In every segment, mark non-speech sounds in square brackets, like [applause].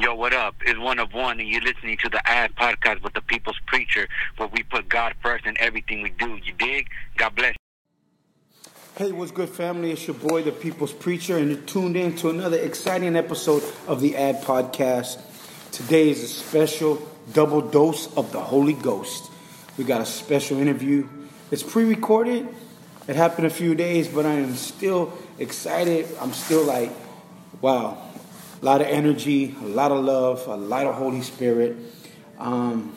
Yo, what up? It's one of one, and you're listening to the AV Podcast with the People's Preacher, where we put God first in everything we do. You dig? God bless. Hey, what's good, family? It's your boy, the People's Preacher, and you're tuned in to another exciting episode of the AV Podcast. Today is a special double dose of the Holy Ghost. We got a special interview. It's pre recorded, it happened a few days, but I am still excited. I'm still like, wow, a lot of energy, a lot of love, a lot of Holy Spirit. Um,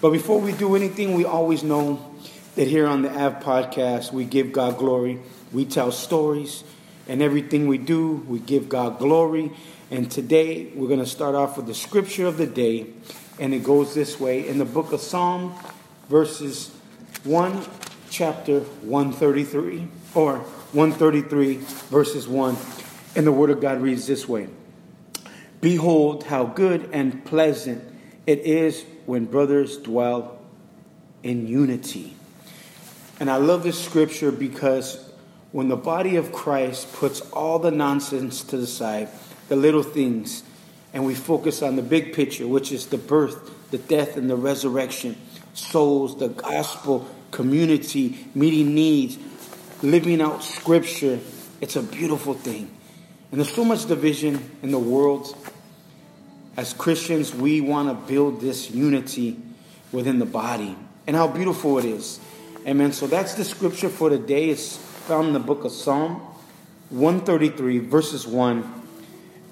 but before we do anything, we always know that here on the AV podcast, we give God glory. We tell stories, and everything we do, we give God glory. And today, we're going to start off with the scripture of the day, and it goes this way in the book of Psalm, verses 1, chapter 133, or 133, verses 1. And the word of God reads this way Behold, how good and pleasant it is when brothers dwell in unity. And I love this scripture because when the body of Christ puts all the nonsense to the side, the little things, and we focus on the big picture, which is the birth, the death, and the resurrection, souls, the gospel, community, meeting needs, living out scripture, it's a beautiful thing. And there's so much division in the world. As Christians, we want to build this unity within the body. And how beautiful it is. Amen. So that's the scripture for the day. It's found in the book of Psalm 133, verses 1.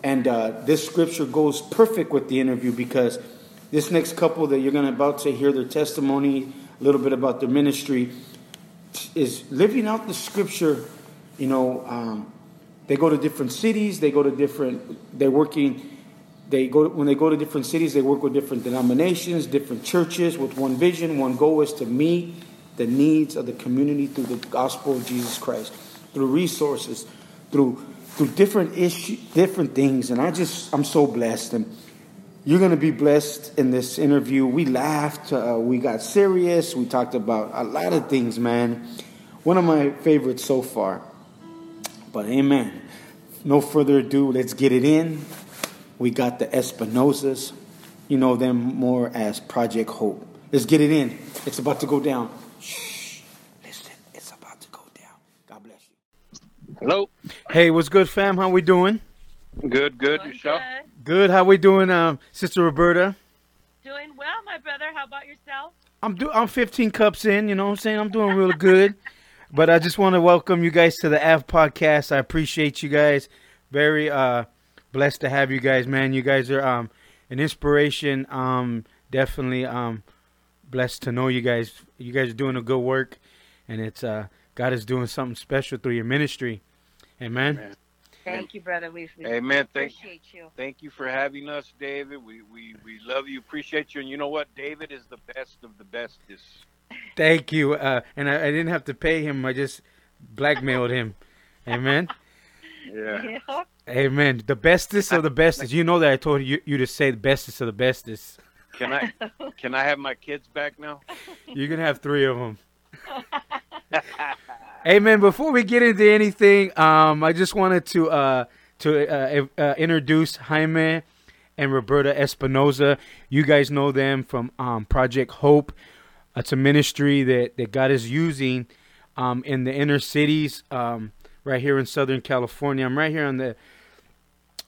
And uh, this scripture goes perfect with the interview because this next couple that you're going to about to hear their testimony, a little bit about their ministry, is living out the scripture. You know, um, they go to different cities. They go to different. They're working. They go when they go to different cities. They work with different denominations, different churches, with one vision, one goal is to meet the needs of the community through the gospel of Jesus Christ, through resources, through through different issues, different things. And I just I'm so blessed. And you're going to be blessed in this interview. We laughed, uh, we got serious, we talked about a lot of things, man. One of my favorites so far. But amen. No further ado, let's get it in. We got the Espinozas. You know them more as Project Hope. Let's get it in. It's about to go down. Shh. Listen, it's about to go down. God bless you. Hello. Hey, what's good, fam? How we doing? Good, good. Doing Yourself? good. Good. How we doing, um, Sister Roberta? Doing well, my brother. How about yourself? I'm do I'm 15 cups in, you know what I'm saying? I'm doing real good. But I just want to welcome you guys to the AV podcast. I appreciate you guys. Very uh blessed to have you guys, man. You guys are um an inspiration. Um definitely um blessed to know you guys. You guys are doing a good work and it's uh God is doing something special through your ministry. Amen. Amen. Thank you, brother. We, we Amen. Thank, appreciate you. thank you for having us, David. We, we, we love you, appreciate you. And you know what? David is the best of the bestest. Thank you. Uh and I, I didn't have to pay him. I just blackmailed him. Amen. Yeah. Yeah. Amen. The bestest of the bestest. You know that I told you, you to say the bestest of the bestest. Can I can I have my kids back now? You can have three of them. [laughs] Amen. Before we get into anything, um, I just wanted to uh, to uh, uh, introduce Jaime and Roberta Espinoza. You guys know them from um, Project Hope. It's a ministry that, that God is using um, in the inner cities um, right here in Southern California. I'm right here on the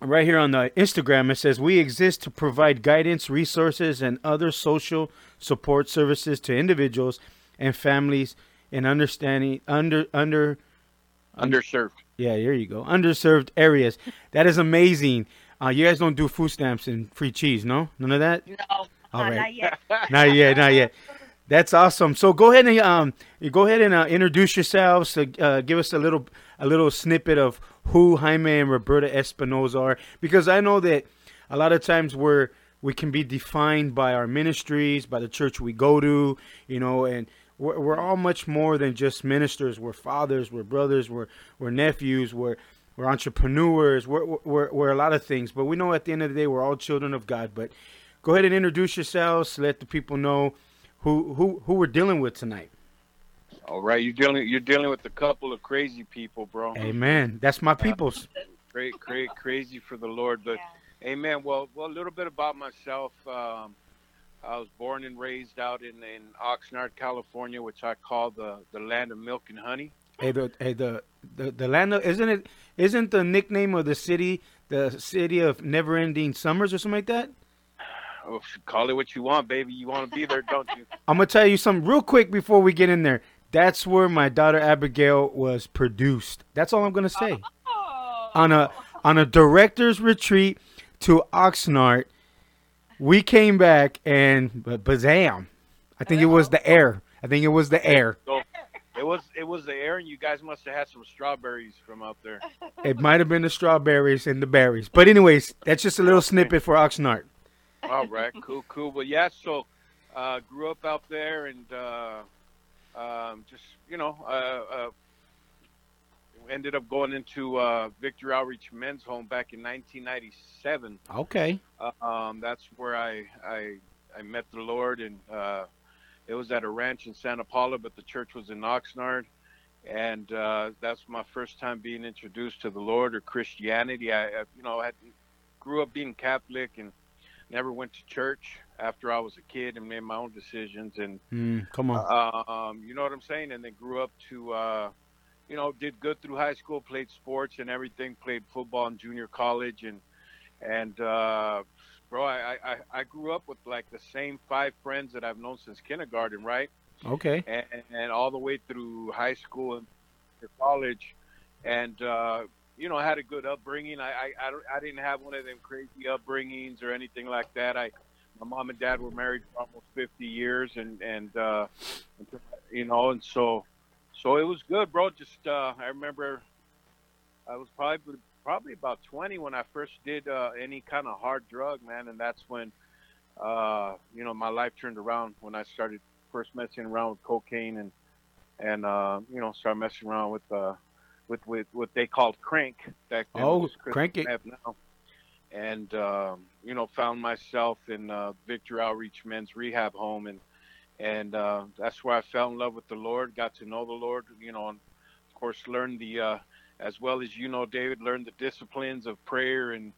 right here on the Instagram. It says we exist to provide guidance, resources, and other social support services to individuals and families in understanding under under Underserved. yeah there you go underserved areas. That is amazing. Uh, you guys don't do food stamps and free cheese, no? None of that. No, All right. not yet. not yet, not yet. That's awesome. So go ahead and um, go ahead and uh, introduce yourselves. Uh, give us a little a little snippet of who Jaime and Roberta Espinoza are, because I know that a lot of times we're we can be defined by our ministries, by the church we go to, you know, and we're, we're all much more than just ministers. We're fathers, we're brothers, we're we're nephews, we're we're entrepreneurs, we're, we're we're a lot of things. But we know at the end of the day we're all children of God. But go ahead and introduce yourselves. Let the people know who who who we're dealing with tonight. All right, you're dealing you're dealing with a couple of crazy people, bro. Amen. That's my peoples. Cra- cra- crazy for the Lord, but Amen. Well, well, a little bit about myself. Um, I was born and raised out in, in Oxnard, California, which I call the, the land of milk and honey. Hey, the hey the the, the land of, isn't it isn't the nickname of the city the city of never ending summers or something like that? Oh, call it what you want, baby. You want to be there, don't you? [laughs] I'm gonna tell you something real quick before we get in there. That's where my daughter Abigail was produced. That's all I'm gonna say. Oh. On a on a director's retreat to Oxnard, we came back and b- bazam. I think it was the air. I think it was the air. So it was it was the air, and you guys must have had some strawberries from up there. It might have been the strawberries and the berries. But anyways, that's just a little snippet for Oxnard. All right, cool, cool. Well, yeah. So, uh, grew up out there, and uh, um, just you know, uh, uh, ended up going into uh, Victory Outreach Men's Home back in 1997. Okay. Uh, um, that's where I, I I met the Lord, and uh, it was at a ranch in Santa Paula, but the church was in Oxnard, and uh, that's my first time being introduced to the Lord or Christianity. I, I you know I grew up being Catholic and never went to church after I was a kid and made my own decisions and Mm, come on. um, you know what I'm saying? And then grew up to, uh, you know, did good through high school, played sports and everything, played football in junior college, and and uh, bro, I, I I grew up with like the same five friends that I've known since kindergarten, right? Okay. And, and all the way through high school and college, and uh, you know, had a good upbringing. I I I, I didn't have one of them crazy upbringings or anything like that. I my mom and dad were married for almost 50 years and and uh you know and so so it was good bro just uh i remember i was probably probably about 20 when i first did uh any kind of hard drug man and that's when uh you know my life turned around when i started first messing around with cocaine and and uh you know started messing around with uh with with what they called crank back then Oh, crank it. now and um, you know found myself in uh, Victory Outreach Men's Rehab Home, and and uh, that's where I fell in love with the Lord, got to know the Lord, you know, and of course learned the uh, as well as you know, David, learned the disciplines of prayer and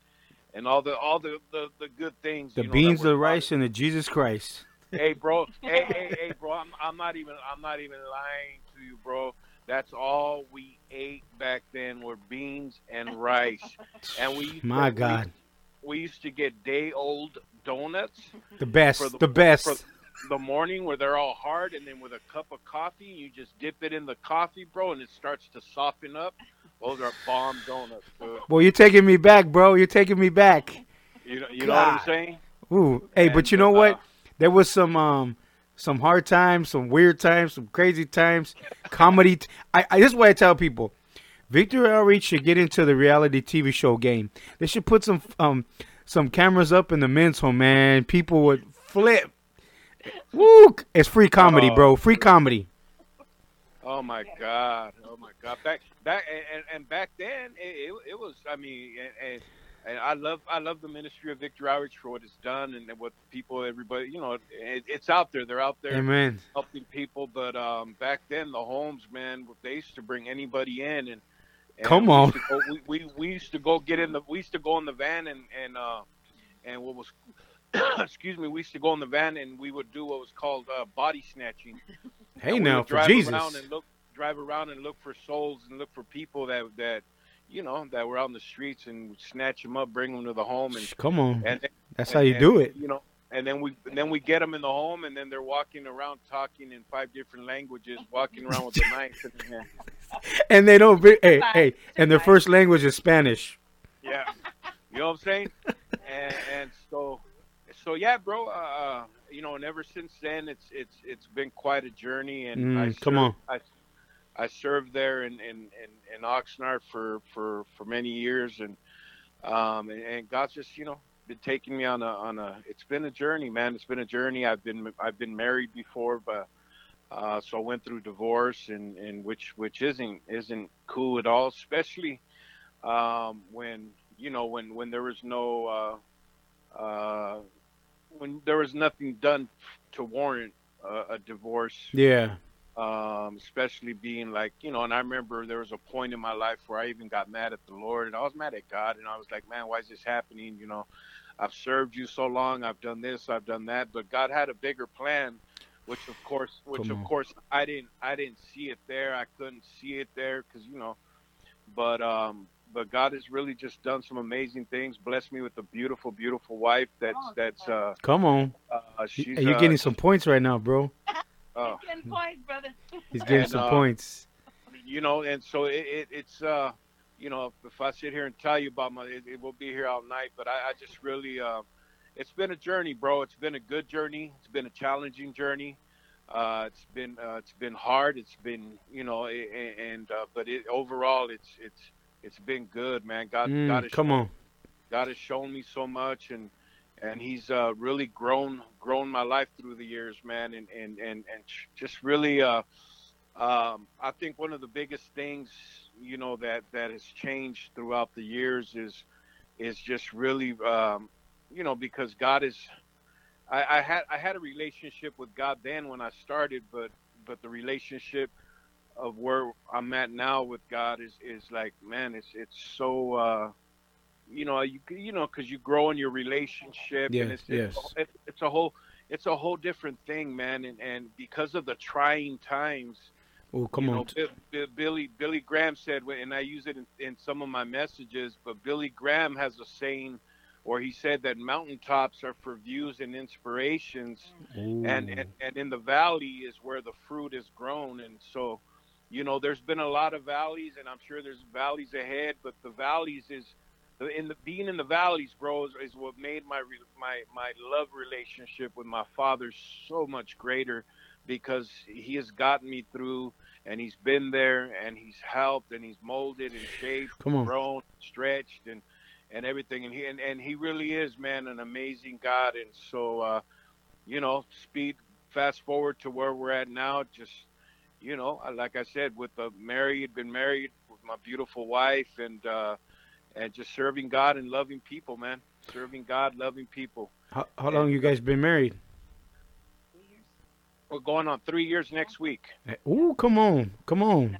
and all the all the the, the good things. The you know, beans, the rice, and the Jesus Christ. hey bro [laughs] hey hey hey bro I'm, I'm not even i'm not even lying to you bro that's all we ate back then were beans and rice and we used [laughs] My to, God, we, used to get day old donuts the best, for the- the best. the morning where they're all hard and then with a cup of coffee you just dip it in the coffee bro and it starts to soften up those are bomb donuts Bro. Well, you're taking me back, bro. You're taking me back. you know, you know what i'm saying Ooh, hey, but you know uh, what? There was some um some hard times, some weird times, some crazy times, comedy. T- I, I this is what I tell people. Victory Outreach should get into the reality TV show game. They should put some um some cameras up in the men's home, man. People would flip. Woo! It's free comedy, Oh. bro. Free comedy. Oh my God! Oh my God! Back back and, and back then it, it, it was. I mean, and, and, and I love I love the ministry of Victory Outreach for what it's done and what people everybody you know it, it's out there. They're out there Amen. helping people. But um, back then the homes man they used to bring anybody in and. and Come on. to go- we, we we used to go get in the we used to go in the van and and uh and what was [coughs] excuse me we used to go in the van and we would do what was called uh, body snatching Hey now, for drive Jesus. around and look, drive around and look for souls and look for people that that you know that were out in the streets and snatch them up, bring them to the home, and Come on. and That's and- how you and, do it. You know, and then we then we get them in the home, and then they're walking around talking in five different languages, walking around with a [laughs] knife in their hand. And they don't. Be, hey, hey, and their first language is Spanish. Yeah, you know what I'm saying? And, and so, so yeah, bro. Uh, uh, you know, and ever since then, it's it's it's been quite a journey. And Mm, I come served- on. I I served there in in, in, in Oxnard for, for, for many years, and um and, and God's just you know been taking me on a on a. It's been a journey, man. It's been a journey. I've been I've been married before, but. Uh, so I went through divorce, and, and which which isn't isn't cool at all, especially um, when you know when when there was no uh, uh, when there was nothing done to warrant uh, a divorce. Yeah. Um, especially being like, you know, and I remember there was a point in my life where I even got mad at the Lord and I was mad at God and I was like, man, why is this happening? You know, I've served you so long, I've done this, I've done that, but God had a bigger plan, which of course, which Come of on. course I didn't, I didn't see it there. I couldn't see it there because you know, but um, but God has really just done some amazing things. Blessed me with a beautiful, beautiful wife. That's Oh, that's uh, Come on. uh she's Hey, you're uh, getting some points right now, bro. Uh, [laughs] Ten points, brother. He's getting And, some uh, points. you know, and so it, it, it's uh, you know, if, if I sit here and tell you about my, it, it will be here all night. But I, I just really, uh, it's been a journey, bro. It's been a good journey. It's been a challenging journey. Uh, it's been uh, it's been hard. It's been you know, a- a- and uh, but it overall, it's it's it's been good, man. God, Mm, God has come shown- on. God has shown me so much, and and He's uh, really grown grown my life through the years, man, and and and and just really, uh, um, I think one of the biggest things, you know, that that has changed throughout the years is is just really, um, you know, because God is. I, I had I had a relationship with God then when I started, but but the relationship of where I'm at now with God is is like man, it's it's so. Uh, you know you you know because you grow in your relationship Yes, and it's yes. it's, it's a whole it's a whole different thing man and and because of the trying times Oh, come you on. know, Bi- Bi- Billy Billy Graham said, and I use it in, in some of my messages. But Billy Graham has a saying, where he said that mountaintops are for views and inspirations, and, and and in the valley is where the fruit is grown. And so, you know, there's been a lot of valleys, and I'm sure there's valleys ahead. But the valleys is in the being in the valleys, bro, is, is what made my re- my my love relationship with my father so much greater because he has gotten me through and he's been there and he's helped and he's molded and shaped on. grown stretched and and everything and he and, and he really is man an amazing god and so uh you know speed fast forward to where we're at now just you know like i said with the married been married with my beautiful wife and uh and just serving god and loving people man serving god loving people How, how long you guys been married? we're going on three years next week Ooh, come on. Come on.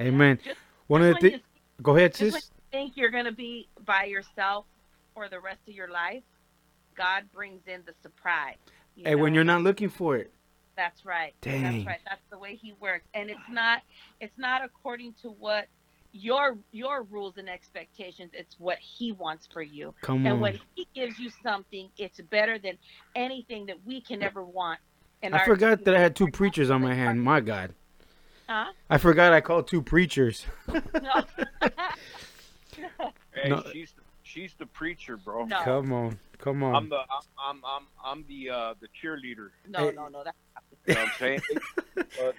Amen. Just- One of the things. Go ahead, sis. you think you're going to be by yourself for the rest of your life, God brings in the surprise. you Hey, when you're not looking for it. That's right. Dang. That's right. That's the way he works. And it's not it's not according to what your your rules and expectations. It's what he wants for you. Come And on. when he gives you something, it's better than anything that we can ever want. in I our- forgot that I had two preachers on my hand. My God. Huh? I forgot I called two preachers. [laughs] No. [laughs] hey No. she's she's the preacher bro no. Come on. Come on. I'm the I'm I'm I'm, I'm the uh, the cheerleader. No, Hey. no, no. That's You know what I'm saying? [laughs] but,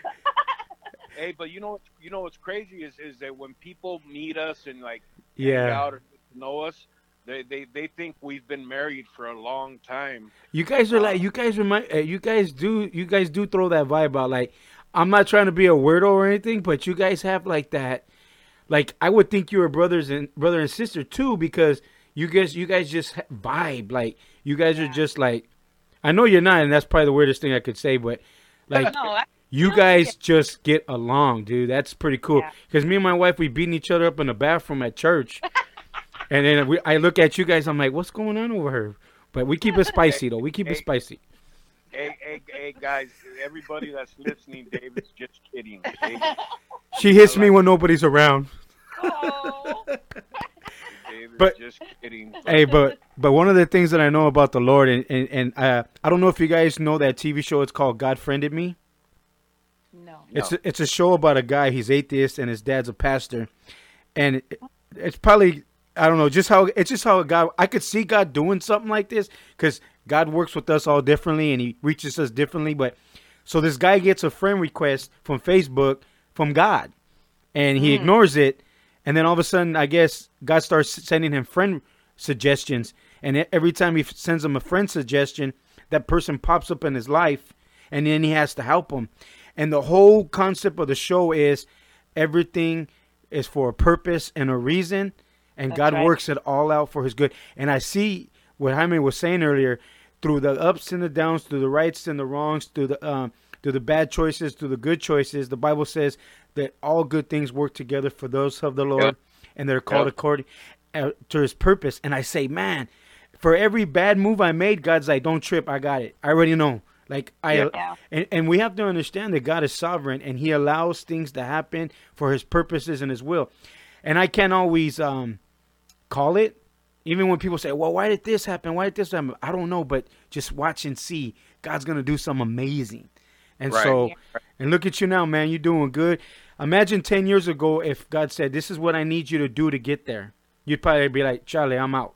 hey, but you know what's you know what's crazy is is that when people meet us and like yeah. out or know us, they, they they think we've been married for a long time. You guys are like you guys remind uh, you guys do you guys do throw that vibe out like I'm not trying to be a weirdo or anything, but you guys have like that like I would think you were brothers and brother and sister too because you guys you guys just vibe like you guys are just like I know you're not and that's probably the weirdest thing I could say but like no. You guys yeah. just get along, dude. That's pretty cool. Yeah. Because me and my wife, we beating each other up in the bathroom at church, [laughs] and then we, I look at you guys. I'm like, what's going on over here? But we keep it [laughs] spicy though. We keep it spicy. Hey, hey, hey, guys! Everybody that's listening, David's just kidding. Okay? She hits me when nobody's around. oh, [laughs] David's But- just kidding. Hey, but but one of the things that I know about the Lord, and and, and uh, I don't know if you guys know that TV show. It's called God Friended Me. No. It's a, it's a show about a guy. He's atheist and his dad's a pastor, and it, it's probably I don't know just how it's just how God. I could see God doing something like this because God works with us all differently and He reaches us differently. But so this guy gets a friend request from Facebook from God, and he mm. ignores it, and then all of a sudden I guess God starts sending him friend suggestions, and every time he sends him a friend suggestion, that person pops up in his life, and then he has to help him. And the whole concept of the show is everything is for a purpose and a reason, and That's God right. works it all out for His good. And I see what Jaime was saying earlier, through the ups and the downs, through the rights and the wrongs, through the um, through the bad choices, through the good choices. The Bible says that all good things work together for those of the Lord, Yep. and they're called Yep. according uh, to His purpose. And I say, man, for every bad move I made, God's like, don't trip, I got it. I already know. Like I, Yeah. and, and we have to understand that God is sovereign and He allows things to happen for His purposes and His will. And I can't always um, call it, even when people say, "Well, why did this happen? Why did this happen?" I don't know, but just watch and see. God's gonna do something amazing. And Right. so, Yeah. and look at you now, man. You're doing good. Imagine ten years ago if God said, "This is what I need you to do to get there." You'd probably be like, "Charlie, I'm out."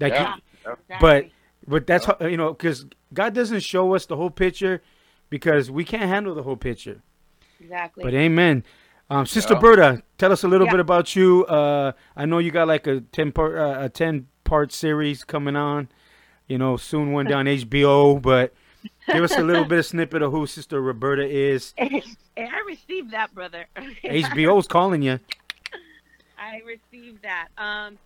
Like, Yeah. you- Exactly. but but that's how, you know because God doesn't show us the whole picture because we can't handle the whole picture. exactly. But amen. Um, Sister Yeah. Berta, tell us a little Yeah. bit about you. Uh, I know you got like a ten part uh, a ten part series coming on. You know, soon one down [laughs] HBO. But give us a little bit of snippet of who Sister Roberta is. [laughs] Hey, I received that, brother. [laughs] HBO's calling you. I received that. Um,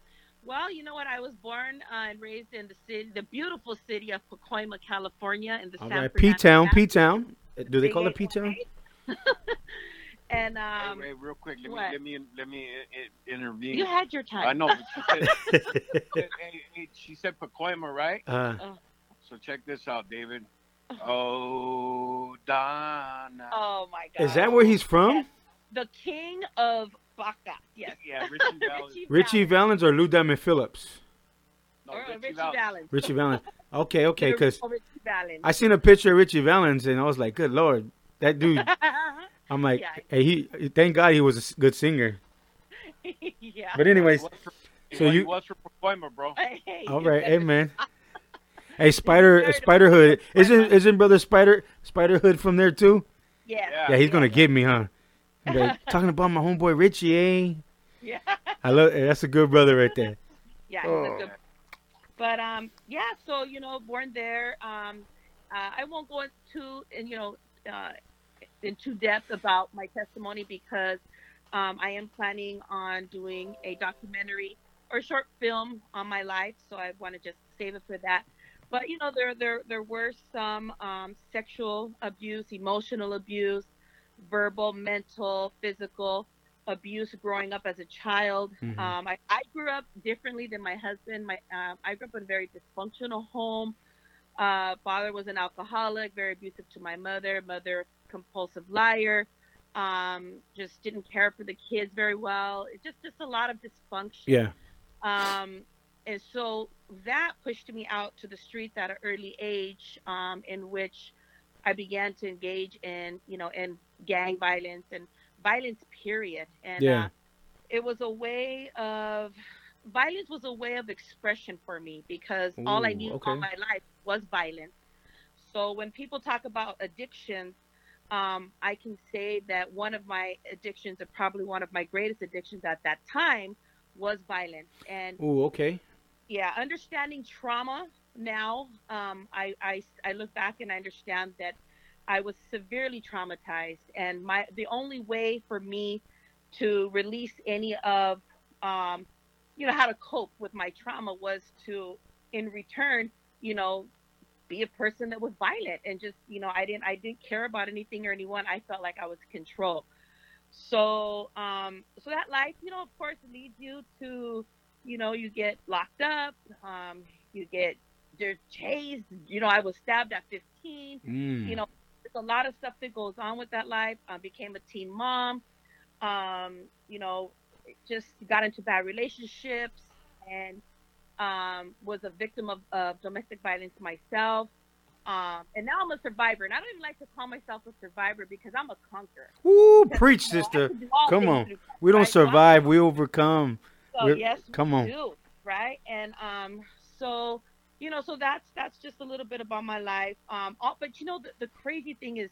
well, you know what? I was born uh, and raised in the city, the beautiful city of Pacoima, California, in the All San right, Fernando P Town, P Town. Do they call it P Town? and um, hey, Ray, real quick, let me let me let me uh, uh, intervene. you had your time. I know. But [laughs] she said, hey, hey, she said Pacoima, right? Uh, So check this out, David. Oh, Donna. Oh my God! is that where he's from? Yes. the king of Baca? Yes. Yeah, Richie [laughs] Valens. Richie Valens or Lou Diamond Phillips? No, Or Richie Richie Valens. Valens. Richie Valens. Okay, [laughs] okay, because I seen a picture of Richie Valens and I was like, good lord, that dude. [laughs] I'm like, Yeah. hey, he. Thank God he was a good singer. yeah. But anyways, He was from- so you- was from Pacoima, bro. Hey, all right, hey man. Hey, Spider, Spider- Spider Hood, isn't isn't brother Spider Spider Hood from there too? Yes. Yeah. Yeah, he's gonna get me, huh? He'll like, [laughs] talking about my homeboy Richie, eh? Yeah. I love that's a good brother right there. [laughs] Yeah. he's a Oh. good- But um, yeah. So you know, born there. Um, uh, I won't go into and you know, uh, into depth about my testimony because um, I am planning on doing a documentary or short film on my life. So I want to just save it for that. But you know, there there there were some um, sexual abuse, emotional abuse, verbal, mental, physical abuse growing up as a child. Mhm. Um, I, I grew up differently than my husband. My um, I grew up in a very dysfunctional home. Uh, father was an alcoholic, very abusive to my mother. Mother compulsive liar. Um, just didn't care for the kids very well. It just just a lot of dysfunction. Yeah. Um, and so that pushed me out to the streets at an early age, um, in which I began to engage in, you know, in gang violence and violence, period. And Yeah. uh, it was a way of violence was a way of expression for me because all I knew okay. all my life was violence. So when people talk about addictions, um, I can say that one of my addictions, or probably one of my greatest addictions at that time, was violence. And oh, okay. yeah, understanding trauma now, um, I, I, I look back and I understand that I was severely traumatized, and my the only way for me to release any of, um, you know, how to cope with my trauma was to, in return, you know, be a person that was violent and just, you know, I didn't I didn't care about anything or anyone. I felt like I was in control. So, um, so that life, you know, of course, leads you to you know, you get locked up, um, you get there's chased. You know, I was stabbed at 15. Mm. You know, there's a lot of stuff that goes on with that life. I became a teen mom. Um, you know, just got into bad relationships and um, was a victim of, of domestic violence myself. Um, and now I'm a survivor, and I don't even like to call myself a survivor because I'm a conqueror. Woo, [laughs] preach, You know, sister. can do all Come on. through We don't right? Survive, we overcome. so We're- yes, come we on. do, right? And um, so you know, so that's that's just a little bit about my life. Um, all, but you know, the, the crazy thing is,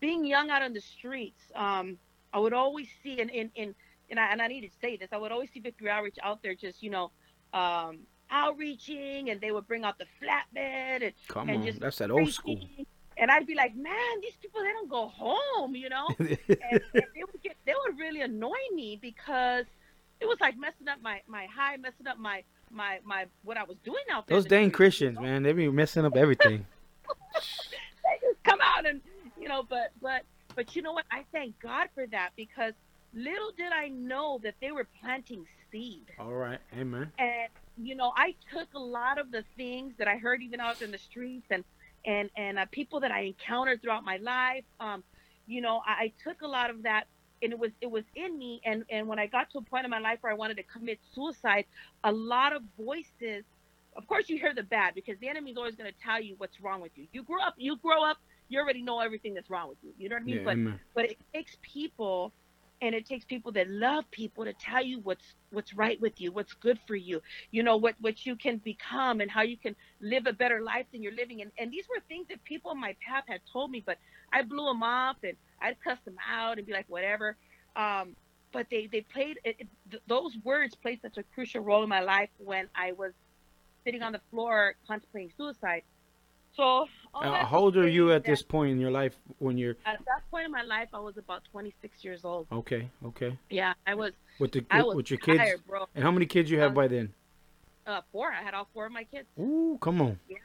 being young out on the streets. Um, I would always see, and and and and I, and I need to say this, I would always see Victory Outreach out there, just you know, um, outreaching, and they would bring out the flatbed and Come and on, just that's that old school. And I'd be like, man, these people they don't go home, you know [laughs] and, and they would get they would really annoy me because it was like messing up my my high, messing up my my my what I was doing out there. Those dang Christians, you know? man, they be messing up everything. [laughs] They just come out and you know, but but but you know what? I thank God for that because little did I know that they were planting seed. All right. Amen. And you know, I took a lot of the things that I heard even out in the streets and and and uh, people that I encountered throughout my life. Um, you know, I, I took a lot of that and it was it was in me. And and when i got to a point in my life where i wanted to commit suicide a lot of voices of course you hear the bad because the enemy's always going to tell you what's wrong with you. You grow up you grow up you already know everything that's wrong with you. You know what i mean? Yeah, but amen. but it takes people and it takes people that love people to tell you what's what's right with you what's good for you. You know what what you can become and how you can live a better life than you're living. And, and these were things that people in my path had told me but i blew them off and i'd cuss them out and be like whatever. Um, but they they played it, it, th- those words played such a crucial role in my life when i was sitting on the floor contemplating suicide so Uh, how old are you at this point in your life when you're at that point in my life i was about 26 years old. Okay? Okay. yeah i was With the i with, was with your tired kids bro. And how many kids you have Um, by then? uh four. I had all four of my kids. Ooh, come on. yeah.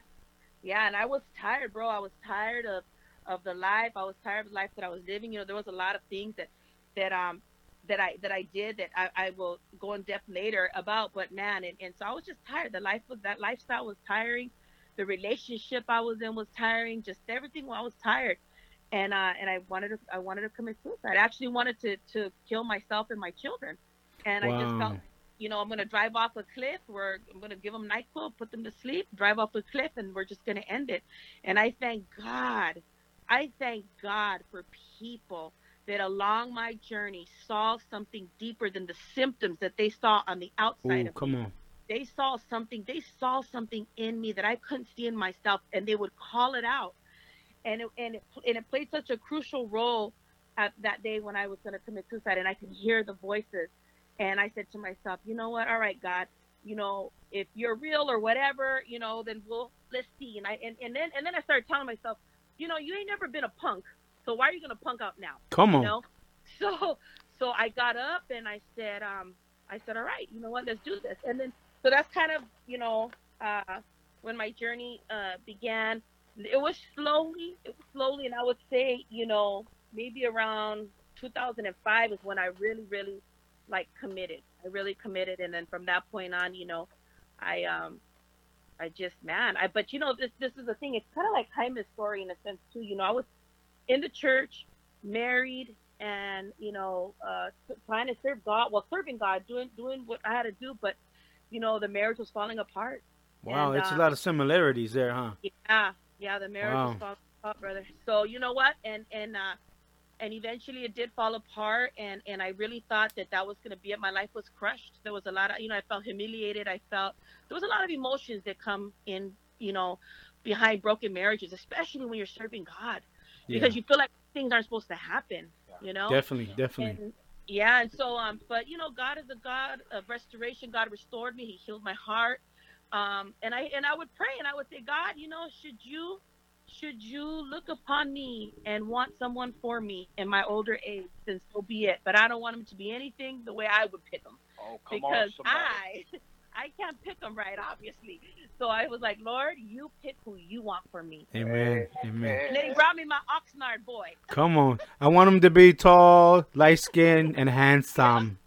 Yeah and i was tired bro. I was tired of of the life. I was tired of the life that i was living. You know there was a lot of things that that um that i that i did that i, I will go in depth later about but man and, and so i was just tired. The life was that lifestyle was tiring the relationship i was in was tiring just everything i was tired and uh and i wanted to i wanted to commit suicide i actually wanted to to kill myself and my children and i just felt you know, I'm going to drive off a cliff. We're I'm going to give them NyQuil, put them to sleep, drive off a cliff, and we're just going to end it. And I thank God. I thank God for people that along my journey saw something deeper than the symptoms that they saw on the outside Ooh, of come on. They saw something they saw something in me that i couldn't see in myself and they would call it out. And it, and it, and it played such a crucial role at that day when i was going to commit suicide and i could hear the voices. And i said to myself you know what? All right god you know if you're real or whatever you know then we'll let's see. And i and, and then and then i started telling myself you know you ain't never been a punk so why are you going to punk out now? Come on. you know? So so i got up and i said um i said all right you know what? Let's do this. And then so that's kind of you know uh when my journey uh began. It was slowly it was slowly and i would say you know maybe around 2005 is when i really really like committed. I really committed and then from that point on you know i um i just man i but you know this this is the thing. It's kind of like Jaime's story in a sense too. You know i was in the church married and you know uh trying to serve god well serving god doing doing what i had to do but you know the marriage was falling apart. Wow, and, it's uh, a lot of similarities there, huh? yeah yeah the marriage Wow. was falling apart brother. So you know what? And and uh and eventually it did fall apart and and i really thought that that was going to be it. My life was crushed. There was a lot of you know i felt humiliated. I felt there was a lot of emotions that come in you know behind broken marriages especially when you're serving god. Yeah, because you feel like things aren't supposed to happen you know? Definitely, definitely. and, yeah, and so um, but you know, God is a God of restoration. God restored me. He healed my heart. Um, and I and I would pray and I would say, God, you know, should you should you look upon me and want someone for me in my older age, then so be it. But I don't want him to be anything the way I would pick him Oh, come because on. I [laughs] I can't pick them right, obviously. So I was like, Lord, you pick who you want for me. Amen. Amen. And then he brought me my Oxnard boy. Come on. I want him to be tall, light skinned, and handsome.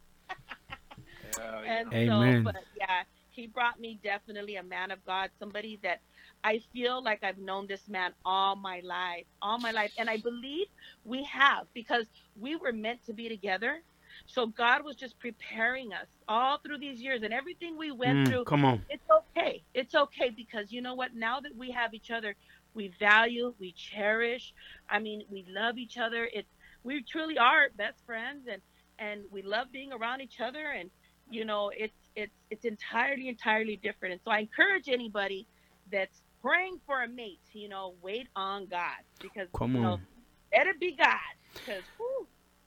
Yeah, And Amen. so, but yeah, he brought me definitely a man of God, somebody that I feel like I've known this man all my life, all my life. And I believe we have because we were meant to be together. So God was just preparing us all through these years and everything we went Mm, through. come on. It's okay. It's okay because you know what? Now that we have each other, we value, we cherish. I mean, we love each other. It's we truly are best friends and and we love being around each other and you know it's it's it's entirely entirely different and so i encourage anybody that's praying for a mate you know wait on god because Come you know on. let it be god because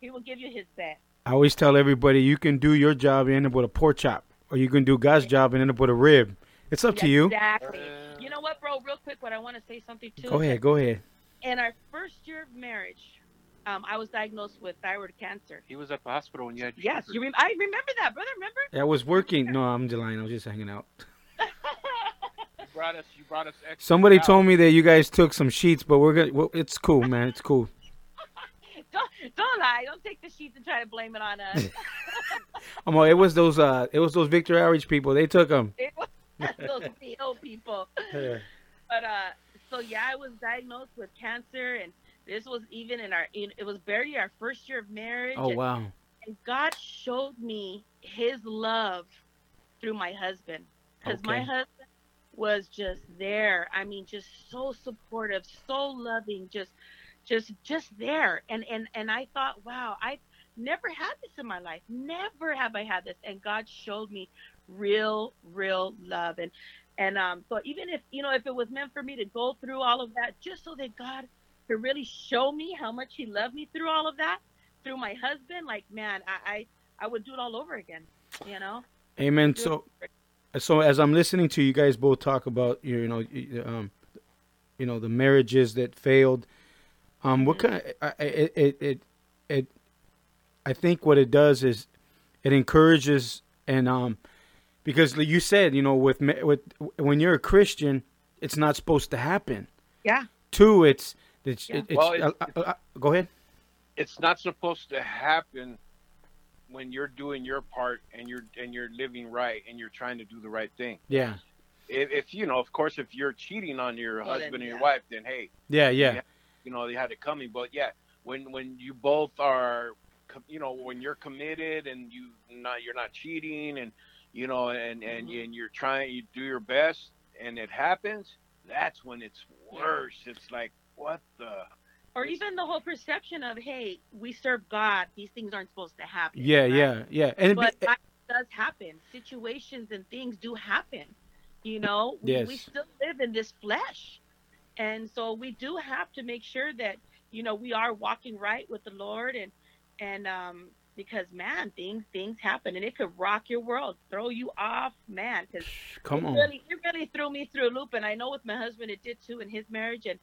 he will give you his best I always tell everybody you can do your job and end up with a pork chop, or you can do God's job and end up with a rib. It's up to you. exactly you know what bro real quick what i want to say something too Go ahead. Go ahead. in our first year of marriage um, i was diagnosed with thyroid cancer He was at the hospital when you had yes surgery. you rem- i remember that brother remember I was working. No, I'm just lying. I was just hanging out. [laughs] brought us. You brought us. extra Somebody towels. told me that you guys took some sheets, but we're gonna. Well, it's cool, man. It's cool. Don't don't lie. Don't take the sheets and try to blame it on us. [laughs] I'm all, it was those. Uh, it was those Victory Outreach people. They took them. it was [laughs] those PO people. But uh, so yeah, I was diagnosed with cancer, and this was even in our. In, it was barely our first year of marriage. Oh and, wow. and God showed me His love through my husband, because my husband was just there. I mean, just so supportive, so loving, just, just, just there. And and and I thought, wow, I never had this in my life. Never have I had this. And God showed me real, real love. And and um, so even if you know if it was meant for me to go through all of that, just so that God could really show me how much He loved me through all of that, through my husband, like man, I I, I would do it all over again. You know. Amen. So, so as I'm listening to you guys both talk about you know, um, you know, the marriages that failed. Um, what kind? I I- it, it it it. I think what it does is, it encourages and um, because you said, you know, with with when you're a Christian, it's not supposed to happen. Yeah. Two, it's it's, Yeah. it, it's Well, it- uh, uh, uh, go ahead. It's not supposed to happen when you're doing your part and you're and you're living right and you're trying to do the right thing. Yeah. If, if you know, of course, if you're cheating on your Well, then, husband and your yeah. wife, then hey, Yeah. Yeah. Yeah. you know they had it coming. But yeah, when when you both are, you know, when you're committed and you not you're not cheating and you know and and, Mhm. and you're trying you do your best and it happens, that's when it's worse. It's like what the Or even the whole perception of, hey, we serve God. These things aren't supposed to happen. Yeah. right? Yeah. Yeah. And it But be, life does happen. Situations and things do happen. You know, we, we still live in this flesh. And so we do have to make sure that, you know, we are walking right with the Lord and and um because man, things things happen and it could rock your world, throw you off, man, cuz come on. really it really threw me through a loop and i know with my husband it did too in his marriage and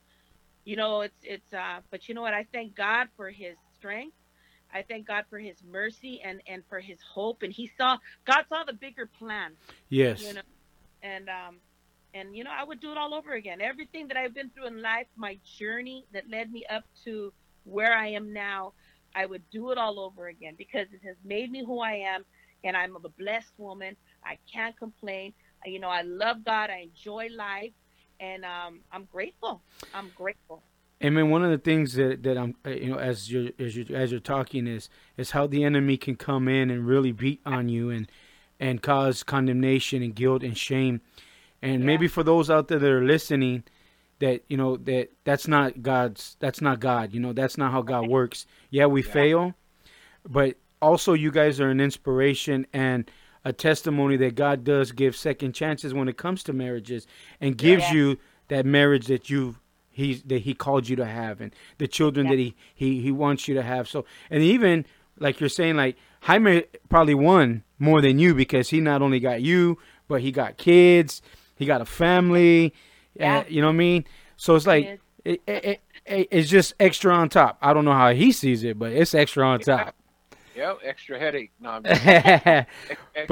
you know it's it's uh but you know what i thank god for his strength i thank god for his mercy and and for his hope and he saw god saw the bigger plan Yes. you know and um and you know i would do it all over again. Everything that i've been through in life my journey that led me up to where i am now i would do it all over again because it has made me who i am and i'm a blessed woman. I can't complain. You know i love god. I enjoy life and um, i'm grateful. I'm grateful. I mean, one of the things that, that I'm, uh, you know, as you're as you as you're talking is is how the enemy can come in and really beat on you and and cause condemnation and guilt and shame, and Yeah. maybe for those out there that are listening, that you know that that's not God's, that's not God, you know, that's not how God works. Yeah, we Yeah. fail, but also you guys are an inspiration and a testimony that God does give second chances when it comes to marriages and gives Yeah. you that marriage that you he that he called you to have and the children Yeah. that he, he he wants you to have so and even like you're saying like Jaime probably won more than you because he not only got you but he got kids he got a family Yeah. uh, you know what I mean so it's like it, it, it, it- it's just extra on top I don't know how he sees it but it's extra on top yeah extra headache? No, I'm [laughs] just, but